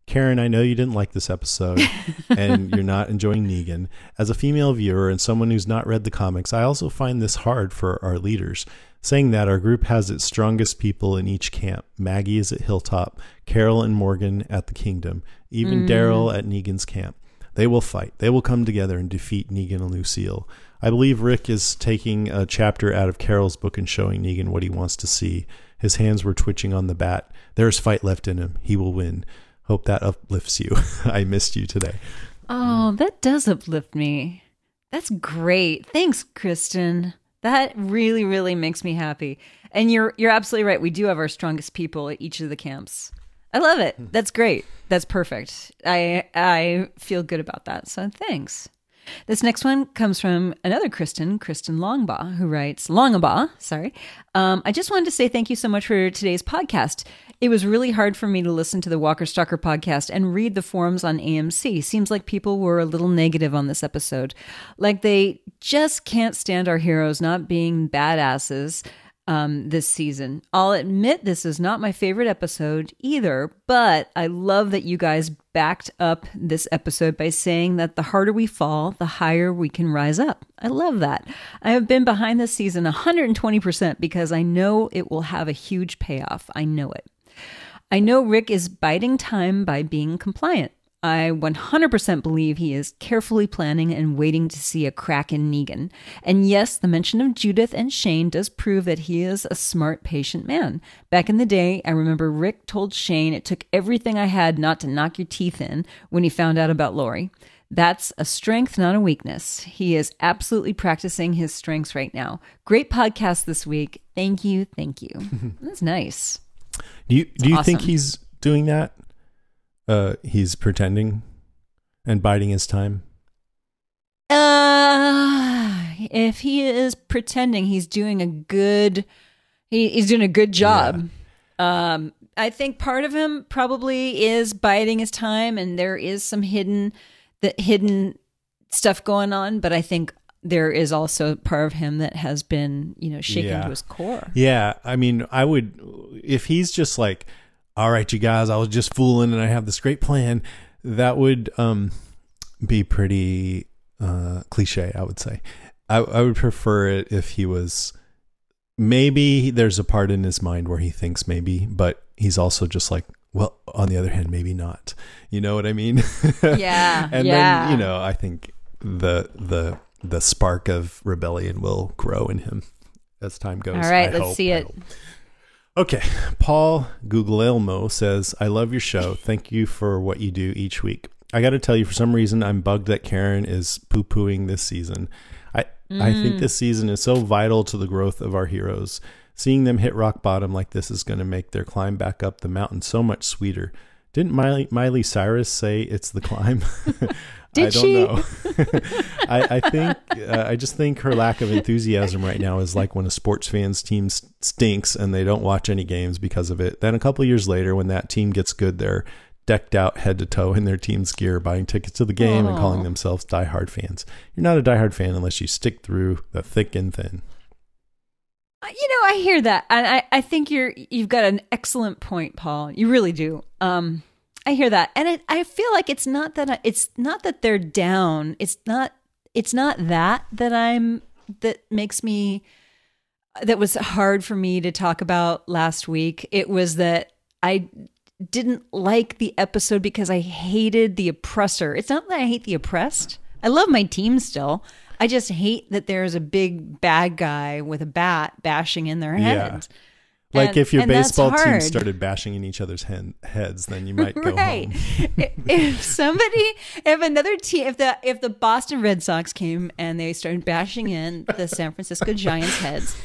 Karen, I know you didn't like this episode [LAUGHS] and you're not enjoying Negan. As a female viewer and someone who's not read the comics, I also find this hard for our leaders. Saying that, our group has its strongest people in each camp. Maggie is at Hilltop, Carol and Morgan at the Kingdom, even Mm. Daryl at Negan's camp. They will fight. They will come together and defeat Negan and Lucille. I believe Rick is taking a chapter out of Carol's book and showing Negan what he wants to see. His hands were twitching on the bat. There is fight left in him. He will win. Hope that uplifts you. [LAUGHS] I missed you today. Oh, that does uplift me. That's great. Thanks, Kristen. That really, really makes me happy. And you're you're absolutely right. We do have our strongest people at each of the camps. I love it. That's great. That's perfect. I I feel good about that. So thanks. This next one comes from another Kristen, Kristen Longbaugh, who writes Longabaugh. Sorry. Um, I just wanted to say thank you so much for today's podcast. It was really hard for me to listen to the Walker Stalker podcast and read the forums on AMC. Seems like people were a little negative on this episode. Like they just can't stand our heroes not being badasses um, this season. I'll admit this is not my favorite episode either, but I love that you guys backed up this episode by saying that the harder we fall, the higher we can rise up. I love that. I have been behind this season 120% because I know it will have a huge payoff. I know it. I know Rick is biding time by being compliant. I 100% believe he is carefully planning and waiting to see a crack in Negan. And yes, the mention of Judith and Shane does prove that he is a smart, patient man. Back in the day, I remember Rick told Shane it took everything I had not to knock your teeth in when he found out about Lori. That's a strength, not a weakness. He is absolutely practicing his strengths right now. Great podcast this week. Thank you. Thank you. [LAUGHS] That's nice. Do you do you think he's doing that? Uh, he's pretending and biding his time. Uh, if he is pretending he's doing a good, he, he's doing a good job. Um, I think part of him probably is biding his time, and there is some hidden, the hidden stuff going on. But I think there is also part of him that has been, you know, shaken Yeah. to his core. Yeah, I mean, I would if he's just like, "All right, you guys, I was just fooling, and I have this great plan." That would um be pretty uh cliche, I would say. I, I would prefer it if he was maybe there's a part in his mind where he thinks maybe, but he's also just like, well, on the other hand, maybe not. You know what I mean? [LAUGHS] Yeah, and yeah. then you know, I think the the the spark of rebellion will grow in him as time goes. On. All right, I let's hope, see it. Okay, Paul Guglielmo says, "I love your show. Thank you for what you do each week. I got to tell you, for some reason, I'm bugged that Karen is poo pooing this season. I I think mm. this season is so vital to the growth of our heroes. Seeing them hit rock bottom like this is going to make their climb back up the mountain so much sweeter. Didn't Miley, Miley Cyrus say it's the climb? [LAUGHS] Did I don't she? know. [LAUGHS] [LAUGHS] I, I think uh, I just think her lack of enthusiasm right now is like when a sports fan's team stinks and they don't watch any games because of it. Then a couple years later, when that team gets good, they're decked out head to toe in their team's gear, buying tickets to the game and calling themselves diehard fans. You're not a diehard fan unless you stick through the thick and thin. Uh, You know, I hear that, and I, I think you're you've got an excellent point, Paul. You really do. Um, I hear that, and I, I feel like it's not that I, it's not that they're down. It's not it's not that that I'm that makes me that was hard for me to talk about last week. It was that I didn't like the episode because I hated the oppressor. It's not that I hate the oppressed. I love my team still. I just hate that there's a big bad guy with a bat bashing in their Yeah. Like And- if your baseball team started bashing in each other's hen- heads, then you might go right. home. [LAUGHS] if somebody, if another team, if the if the Boston Red Sox came and they started bashing in the San Francisco Giants heads,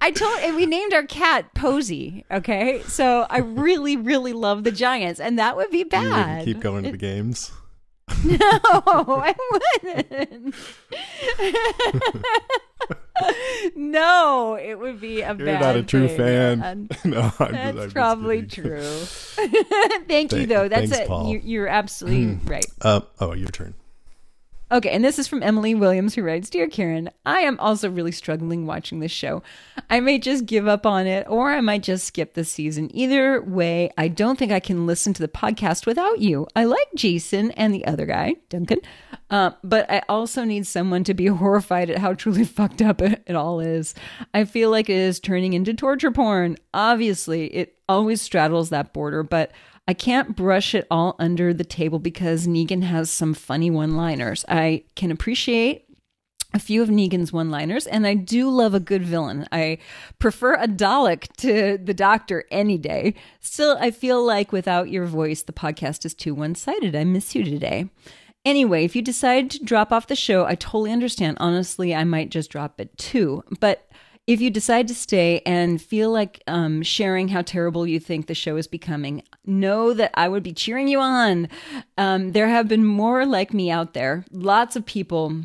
I told and we named our cat Posey. Okay, so I really, really love the Giants, and that would be bad. keep going to the games. [LAUGHS] No, I wouldn't. [LAUGHS] no, it would be a You're bad. not a true thing. fan. And [LAUGHS] no, I'm, That's just probably true. [LAUGHS] Thank you, though. That's thanks, it. Paul. You, you're absolutely right. Uh, oh, your turn. Okay, and this is from Emily Williams, who writes Dear Karen, I am also really struggling watching this show. I may just give up on it, or I might just skip the season. Either way, I don't think I can listen to the podcast without you. I like Jason and the other guy, Duncan, uh, but I also need someone to be [LAUGHS] horrified at how truly fucked up it, it all is. I feel like it is turning into torture porn. Obviously, it always straddles that border, but I can't brush it all under the table because Negan has some funny one liners. I can appreciate a few of Negan's one liners, and I do love a good villain. I prefer a Dalek to the Doctor any day. Still, I feel like without your voice, the podcast is too one sided. I miss you today. Anyway, if you decide to drop off the show, I totally understand. Honestly, I might just drop it too. But if you decide to stay and feel like um, sharing how terrible you think the show is becoming, know that I would be cheering you on. Um, there have been more like me out there. Lots of people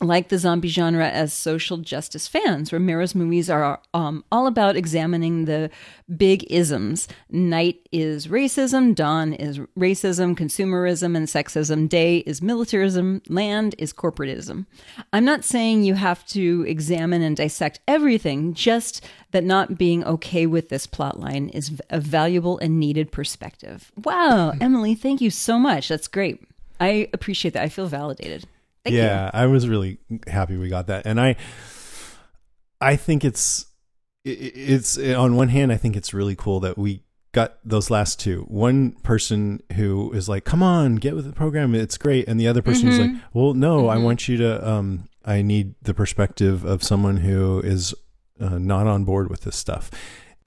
like the zombie genre as social justice fans. Romero's movies are um, all about examining the big isms. Night is racism, dawn is racism, consumerism and sexism, day is militarism, land is corporatism. I'm not saying you have to examine and dissect everything, just that not being okay with this plotline is a valuable and needed perspective. Wow, Emily, thank you so much. That's great. I appreciate that. I feel validated. Thank yeah, you. I was really happy we got that, and I, I think it's, it's on one hand, I think it's really cool that we got those last two. One person who is like, "Come on, get with the program, it's great," and the other person who's like, "Well, no, I want you to. Um, I need the perspective of someone who is uh, not on board with this stuff."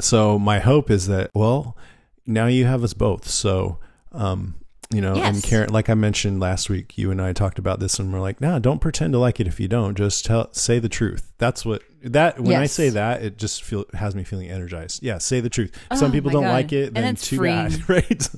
So my hope is that, well, now you have us both. So, um, you know, and Karen, like I mentioned last week, you and I talked about this, and we're like, nah, don't pretend to like it if you don't. Just tell, say the truth. That's what that. When I say that, it just feel has me feeling energized. Yeah, say the truth. If Some Oh people don't God. like it, then too bad, [LAUGHS] right?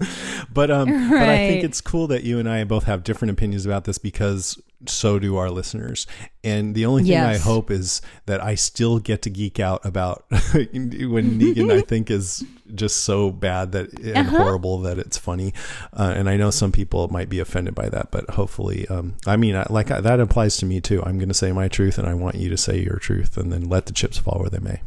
but um, but I think it's cool that you and I both have different opinions about this because so do our listeners. And the only thing I hope is that I still get to geek out about [LAUGHS] when Negan I think is just so bad that and Uh-huh. horrible that it's funny. Uh, and I know some people might be offended by that, but hopefully, um, I mean, I, like I, that applies to me too. I'm going to say my truth, and I want you to say your truth, and then let the chips fall where they may.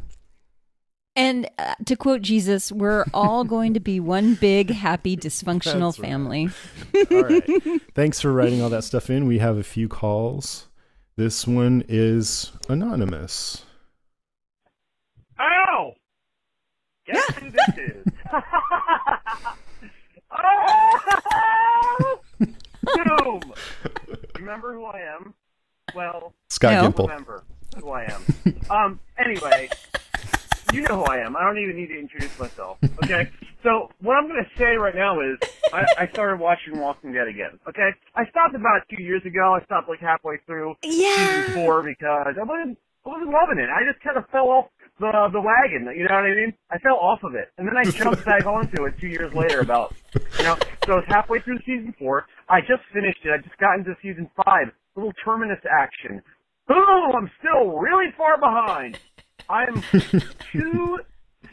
And uh, to quote Jesus, we're all going to be one big, happy, dysfunctional That's right. family. [LAUGHS] All right. Thanks for writing all that stuff in. We have a few calls. This one is anonymous. Ow! Guess who this is? [LAUGHS] oh! Boom! Remember who I am? Well, Scott No. Gimple. remember who I am. Um, anyway, you know who I am. I don't even need to introduce myself. Okay? [LAUGHS] So, what I'm going to say right now is, I, I started watching Walking Dead again. Okay? I stopped about two years ago. I stopped like halfway through season four because I wasn't, I wasn't loving it. I just kind of fell off the the wagon. You know what I mean? I fell off of it, and then I jumped back [LAUGHS] onto it two years later. About you know, so I was halfway through season four. I just finished it. I just got into season five. Little terminus action. Boom! I'm still really far behind. I'm [LAUGHS] two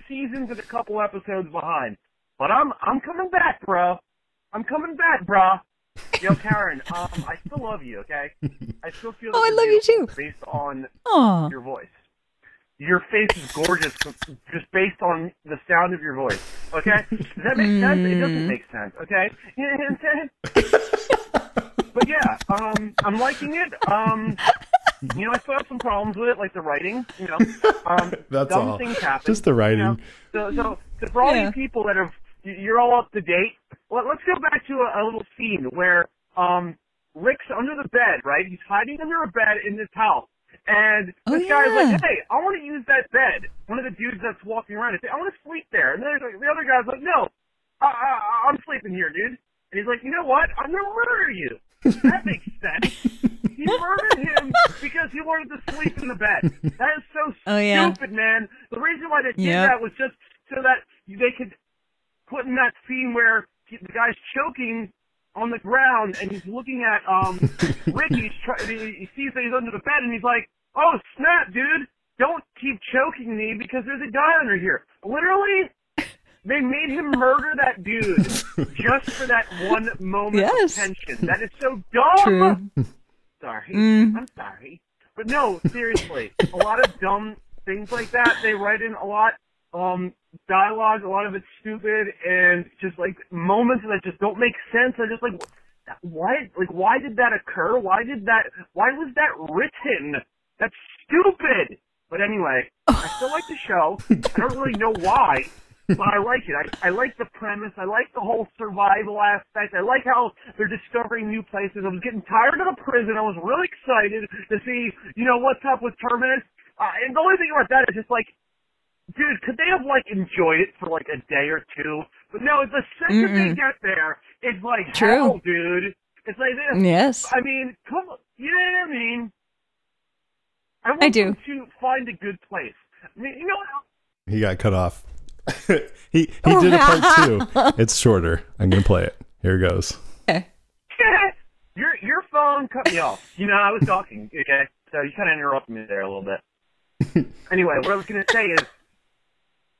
seasons and a couple episodes behind, but I'm I'm coming back, bro. I'm coming back, bro. Yo, [LAUGHS] Karen, um, I still love you. Okay, I still feel. Oh, I love you too. Based on Aw. your voice. Your face is gorgeous just based on the sound of your voice. Okay? Does that make sense? It doesn't make sense, okay? [LAUGHS] You know what I'm saying? but yeah, um, I'm liking it. Um, [LAUGHS] you know, I still have some problems with it, like the writing, you know. [LAUGHS] Um, That's dumb all. things happen. Just the writing. you know. So, so, so for all Yeah. you people that have, you're all up to date, let, let's go back to a, a little scene where, um, Rick's under the bed, right? He's hiding under a bed in this house. And Oh, this guy's yeah. like, hey, I want to use that bed. One of the dudes that's walking around, is, I want to sleep there. And then like, the other guy's like, no, I, I, I'm sleeping here, dude. And he's like, you know what? I'm going to murder you. That makes sense. He murdered him because he wanted to sleep in the bed. That is so [LAUGHS] Oh, yeah. stupid, man. The reason why they did Yep. that was just so that they could put in that scene where he, the guy's choking on the ground and he's looking at um [LAUGHS] Rick. He's try, he, he sees that he's under the bed and he's like, "Oh snap, dude! Don't keep choking me because there's a guy under here." Literally, they made him murder that dude [LAUGHS] just for that one moment Yes. of tension. That is so dumb. True. Sorry, Mm. I'm sorry, but no, seriously, a lot of dumb things like that. They write in a lot. Um, dialogue, a lot of it's stupid, and just like moments that just don't make sense. I'm just like, why? Like, why did that occur? Why did that? Why was that written? That's stupid. But anyway, I still like the show. I don't really know why, but I like it. I, I like the premise. I like the whole survival aspect. I like how they're discovering new places. I was getting tired of the prison. I was really excited to see, you know, what's up with Terminus. Uh, and the only thing about that is just like, dude, could they have like enjoyed it for like a day or two? But no, the second they Mm-mm. get there, it's like True. hell, dude. It's like this. Yes. I mean, come on, you know what I mean? I want I do. them to find a good place. I mean, you know what? He got cut off. [LAUGHS] he he did a part two. [LAUGHS] It's shorter. I'm gonna play it. Here it goes. [LAUGHS] your your phone cut me off. You know, I was talking. Okay, so you kind of interrupted me there a little bit. anyway, what I was going to say is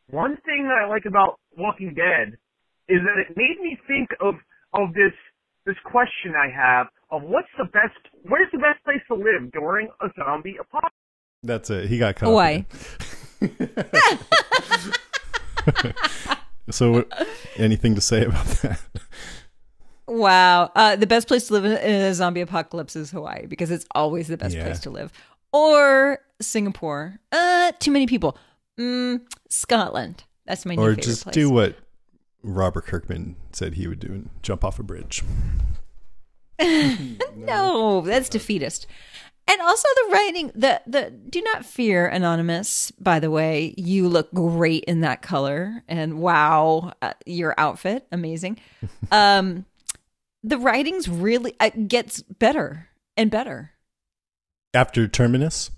one thing that I like about Walking Dead is that it made me think of of this this question I have of what's the best where's the best place to live during a zombie apocalypse. That's it. He got cut Hawaii. [LAUGHS] so, anything to say about that? Wow. Uh, the best place to live in a zombie apocalypse is Hawaii because it's always the best Yeah. place to live. Or Singapore. Uh, too many people. Mm, Scotland. That's my new or just place. do what Robert Kirkman said he would do and jump off a bridge. [LAUGHS] no, that's defeatist. And also the writing, the the do not fear anonymous. By the way, you look great in that color, and wow, uh, your outfit amazing. [LAUGHS] Um, the writing's really uh, gets better and better. After Terminus?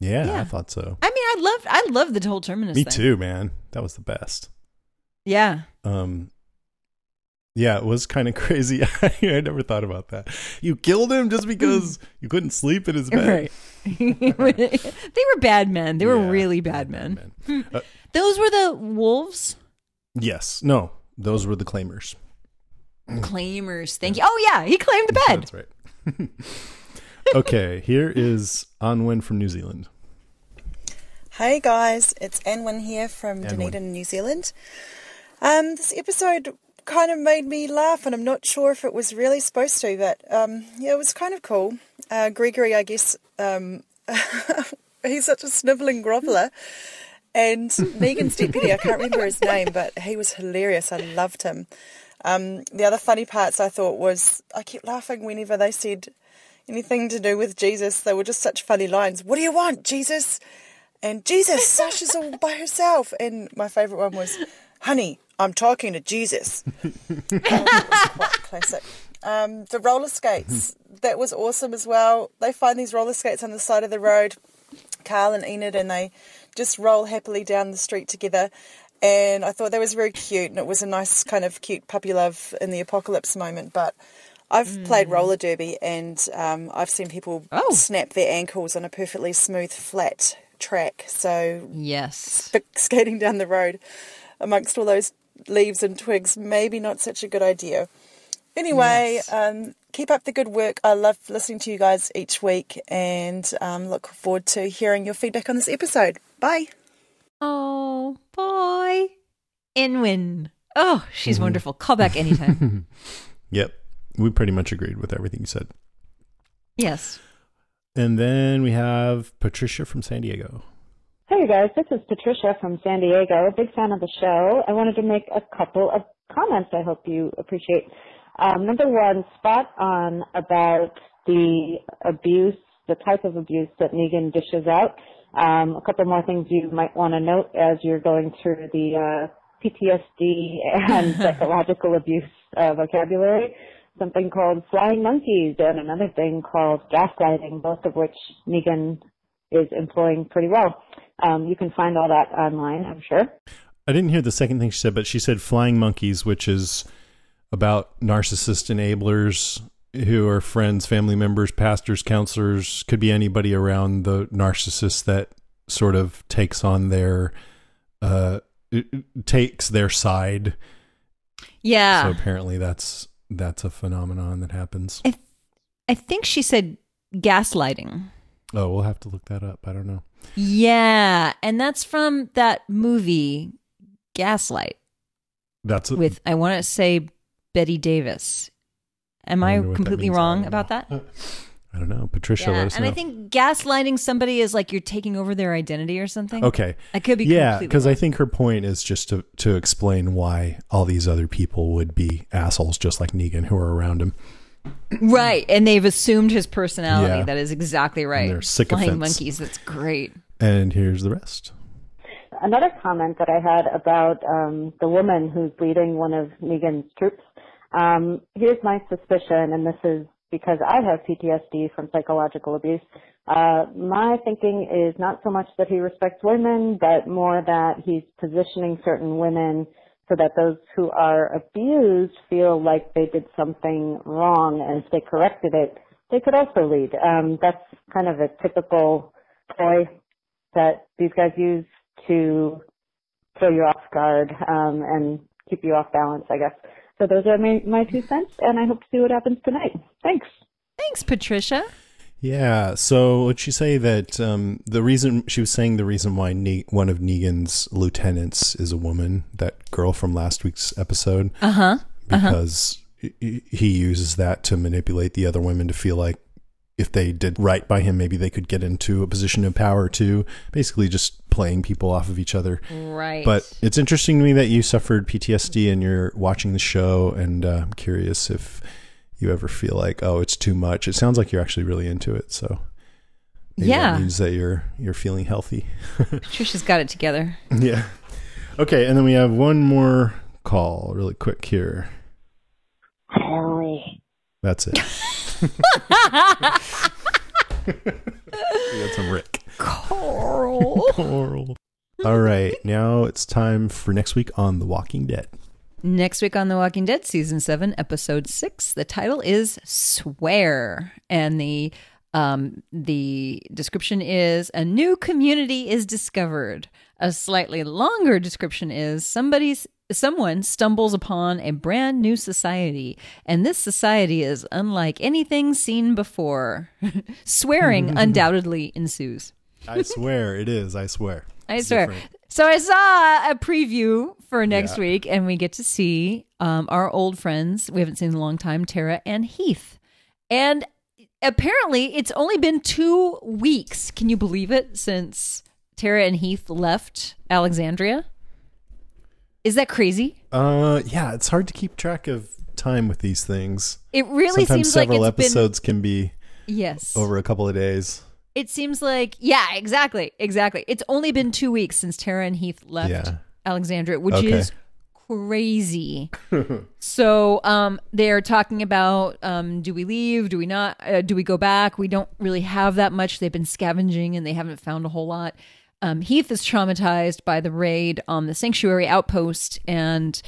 Yeah, Yeah. I thought so. I mean, I love I love the whole terminus. Me thing. too, man. That was the best. Yeah. Um, yeah, it was kind of [LAUGHS] crazy. I never thought about that. You killed him just because you couldn't sleep in his bed. Right. [LAUGHS] they were bad men. They were Yeah, really bad men. Hmm. Uh, Those were the wolves yes. No, those were the claimers. claimers. Thank you. Oh yeah, he claimed the bed. That's right. [LAUGHS] okay, here is Anwen from New Zealand. Hey guys, it's Anwen here from Anwin. Dunedin, New Zealand. Um, this episode kind of made me laugh, and I'm not sure if it was really supposed to, but um, yeah, it was kind of cool. Uh, Gregory, I guess, um, [LAUGHS] he's such a snivelling groveler. And Negan's deputy, I can't remember his name, but he was hilarious. I loved him. Um, the other funny parts I thought was I kept laughing whenever they said anything to do with Jesus. They were just such funny lines. What do you want, Jesus? And Jesus, Sasha's all by herself. And my favourite one was, honey, I'm talking to Jesus. That [LAUGHS] quite classic. Um, the roller skates, that was awesome as well. They find these roller skates on the side of the road, Carl and Enid, and they just roll happily down the street together. And I thought that was very cute, and it was a nice kind of cute puppy love in the apocalypse moment. But I've played roller derby, and um, I've seen people Oh. snap their ankles on a perfectly smooth, flat track. So Yes. but [LAUGHS] skating down the road amongst all those leaves and twigs, maybe not such a good idea. Anyway, um, keep up the good work. I love listening to you guys each week and um, look forward to hearing your feedback on this episode. Bye. Oh boy, Inwin. Oh, she's Mm-hmm. wonderful. Call back anytime. [LAUGHS] Yep, we pretty much agreed with everything you said. yes. And then we have Patricia from San Diego. Hey guys, this is Patricia from San Diego. A big fan of the show. I wanted to make a couple of comments I hope you appreciate. Um, number one, spot on about the abuse, the type of abuse that Negan dishes out. Um, a couple more things you might want to note as you're going through the uh, PTSD and [LAUGHS] psychological abuse uh, vocabulary. Something called flying monkeys and another thing called gaslighting, both of which Negan is employing pretty well. Um, you can find all that online, I'm sure. I didn't hear the second thing she said, but she said flying monkeys, which is about narcissist enablers who are friends, family members, pastors, counselors, could be anybody around the narcissist that sort of takes on their uh it- it takes their side. Yeah. So apparently that's that's a phenomenon that happens. I, I think she said gaslighting. Oh, we'll have to look that up. I don't know. Yeah, and that's from that movie Gaslight That's a, with I want to say Bette Davis. Am I I, wonder what that completely wrong about that? I don't know. Patricia, Yeah, and know. I think gaslighting somebody is like you're taking over their identity or something. Okay. I could be Yeah, because I think her point is just to to explain why all these other people would be assholes, just like Negan, who are around him. Right, and they've assumed his personality. Yeah. That is exactly right. they're sycophants. Flying monkeys. That's great. And here's the rest. Another comment that I had about um, the woman who's leading one of Negan's troops. Um, here's my suspicion, and this is because I have PTSD from psychological abuse. Uh, my thinking is not so much that he respects women, but more that he's positioning certain women so that those who are abused feel like they did something wrong, and if they corrected it, they could also lead. Um, that's kind of a typical toy that these guys use to throw you off guard um, and keep you off balance, I guess. So those are my, my two cents, and I hope to see what happens tonight. Thanks. Thanks, Patricia. Yeah. So would she say that um, the reason she was saying the reason why ne- one of Negan's lieutenants is a woman, that girl from last week's episode, Uh huh. Uh-huh. because he he uses that to manipulate the other women to feel like if they did right by him, maybe they could get into a position of power too. Basically, just playing people off of each other. Right. But it's interesting to me that you suffered PTSD and you're watching the show, and uh, I'm curious if you ever feel like, oh, it's too much. It sounds like you're actually really into it, so maybe Yeah. that means that you're you're feeling healthy. [LAUGHS] Patricia's got it together. yeah. Okay, and then we have one more call, really quick here. Holy. That's it. [LAUGHS] [LAUGHS] we got some Rick. Coral. Coral. All right, now it's time for next week on The Walking Dead. Next week on The Walking Dead, season seven, episode six. The title is "Swear," and the um, the description is a new community is discovered. A slightly longer description is somebody's someone stumbles upon a brand new society, and this society is unlike anything seen before. [LAUGHS] Swearing undoubtedly ensues. I swear it is. I swear. I swear. different. So I saw a preview for next Yeah. week, and we get to see um, our old friends we haven't seen in a long time, Tara and Heath. And apparently, it's only been two weeks. Can you believe it? Since Tara and Heath left Alexandria. Is that crazy? Uh, yeah, it's hard to keep track of time with these things. It really Sometimes seems like several it's been- episodes can be Yes. over a couple of days. It seems like, yeah, exactly, exactly. It's only been two weeks since Tara and Heath left Yeah. Alexandria, which Okay. is crazy. [LAUGHS] so um, they're talking about um, do we leave? Do we not? Uh, do we go back? We don't really have that much. They've been scavenging and they haven't found a whole lot. Um, Heath is traumatized by the raid on the sanctuary outpost and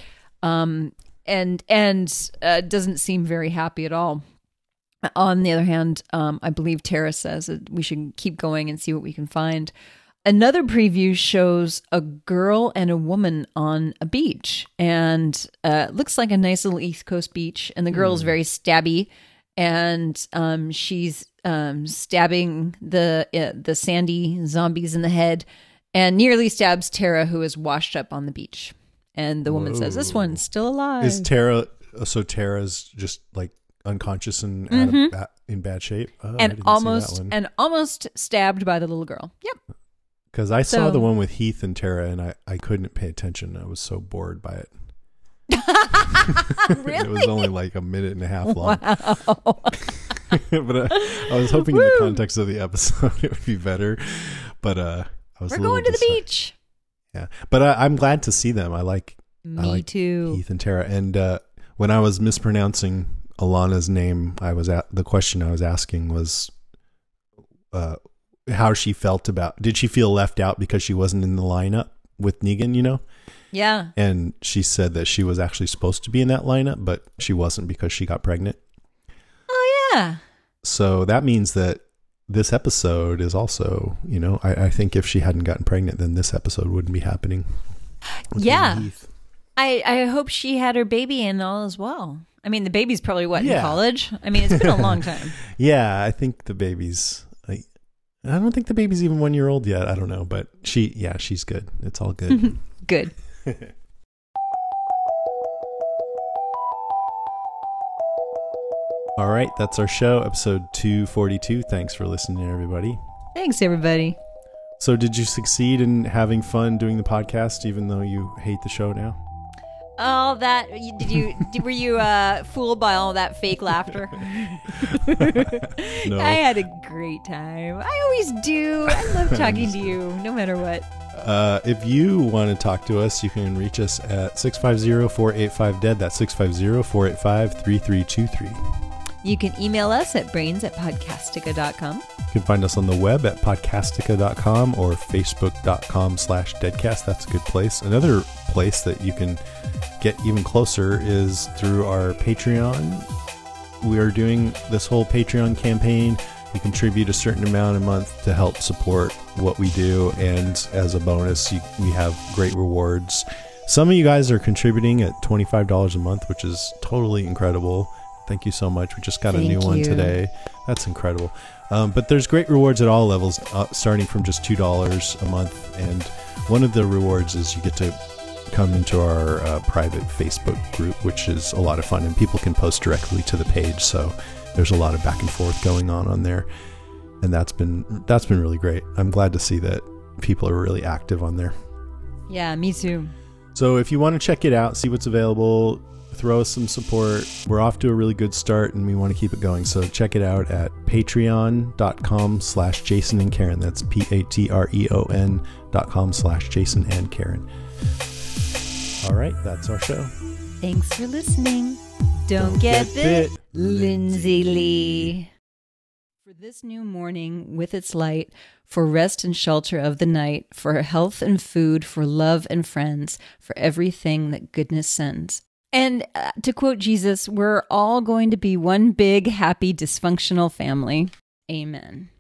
um, and and uh, doesn't seem very happy at all. On the other hand, um, I believe Tara says that we should keep going and see what we can find. Another preview shows a girl and a woman on a beach, and uh, it looks like a nice little East Coast beach. And the girl is very stabby, and um, she's um, stabbing the uh, the sandy zombies in the head, and nearly stabs Tara, who is washed up on the beach. And the woman says, "This one's still alive." Is Tara so Tara's just like unconscious and Mhm. of ba- in bad shape? Oh, and almost and almost stabbed by the little girl. Yep. Because I saw the one with Heath and Tara, and I, I couldn't pay attention. I was so bored by it. really? [LAUGHS] [LAUGHS] it was only like a minute and a half long. Wow. [LAUGHS] but uh, I was hoping in the context of the episode it would be better. But uh, I was We're going to the beach. Yeah, but I, I'm glad to see them. I like I Me like too. Heath and Tara. And uh, when I was mispronouncing Alanna's name, I was at the question I was asking was uh, how she felt about. Did she feel left out because she wasn't in the lineup with Negan? You know. Yeah. And she said that she was actually supposed to be in that lineup, but she wasn't because she got pregnant. Oh yeah. So that means that this episode is also, you know, I, I think if she hadn't gotten pregnant, then this episode wouldn't be happening. Yeah. I I hope she had her baby and all as well. I mean, the baby's probably what Yeah. in college. I mean, it's been a long time. [LAUGHS] Yeah, I think the baby's. I, I don't think the baby's even one year old yet. I don't know, but she, yeah, she's good. It's all good. [LAUGHS] Good. [LAUGHS] all right, that's our show, episode 242. Thanks for listening, everybody. Thanks, everybody. So, did you succeed in having fun doing the podcast, even though you hate the show now? All that did you did, were you uh, fooled by all that fake laughter? No. I had a great time. I always do. I love [LAUGHS] talking to you, no matter what. Uh, if you want to talk to us, you can reach us at 650 485 DEAD. That's 650 485 3323. You can email us at brains at podcastica.com. You can find us on the web at podcastica.com or facebook.com slash deadcast. That's a good place. Another place that you can get even closer is through our Patreon. We are doing this whole Patreon campaign. You contribute a certain amount a month to help support what we do, and as a bonus, you, we have great rewards. Some of you guys are contributing at $25 a month, which is totally incredible. Thank you so much. We just got a Thank new one today. That's incredible. Um, but there's great rewards at all levels, uh, starting from just two dollars a month. And one of the rewards is you get to come into our uh, private Facebook group, which is a lot of fun, and people can post directly to the page. So there's a lot of back and forth going on on there, and that's been that's been really great. I'm glad to see that people are really active on there. Yeah, me too. So if you want to check it out, see what's available, throw us some support. We're off to a really good start and we want to keep it going. So check it out at patreon.com slash Jason and Karen. That's P-A-T-R-E-O-N dot com slash Jason and Karen. All right, that's our show. Thanks for listening. Don't, Don't get, get bit, bit, Lindsay Lee. For this new morning with its light, for rest and shelter of the night, for health and food, for love and friends, for everything that goodness sends. And uh, to quote Jesus, we're all going to be one big, happy, dysfunctional family. Amen.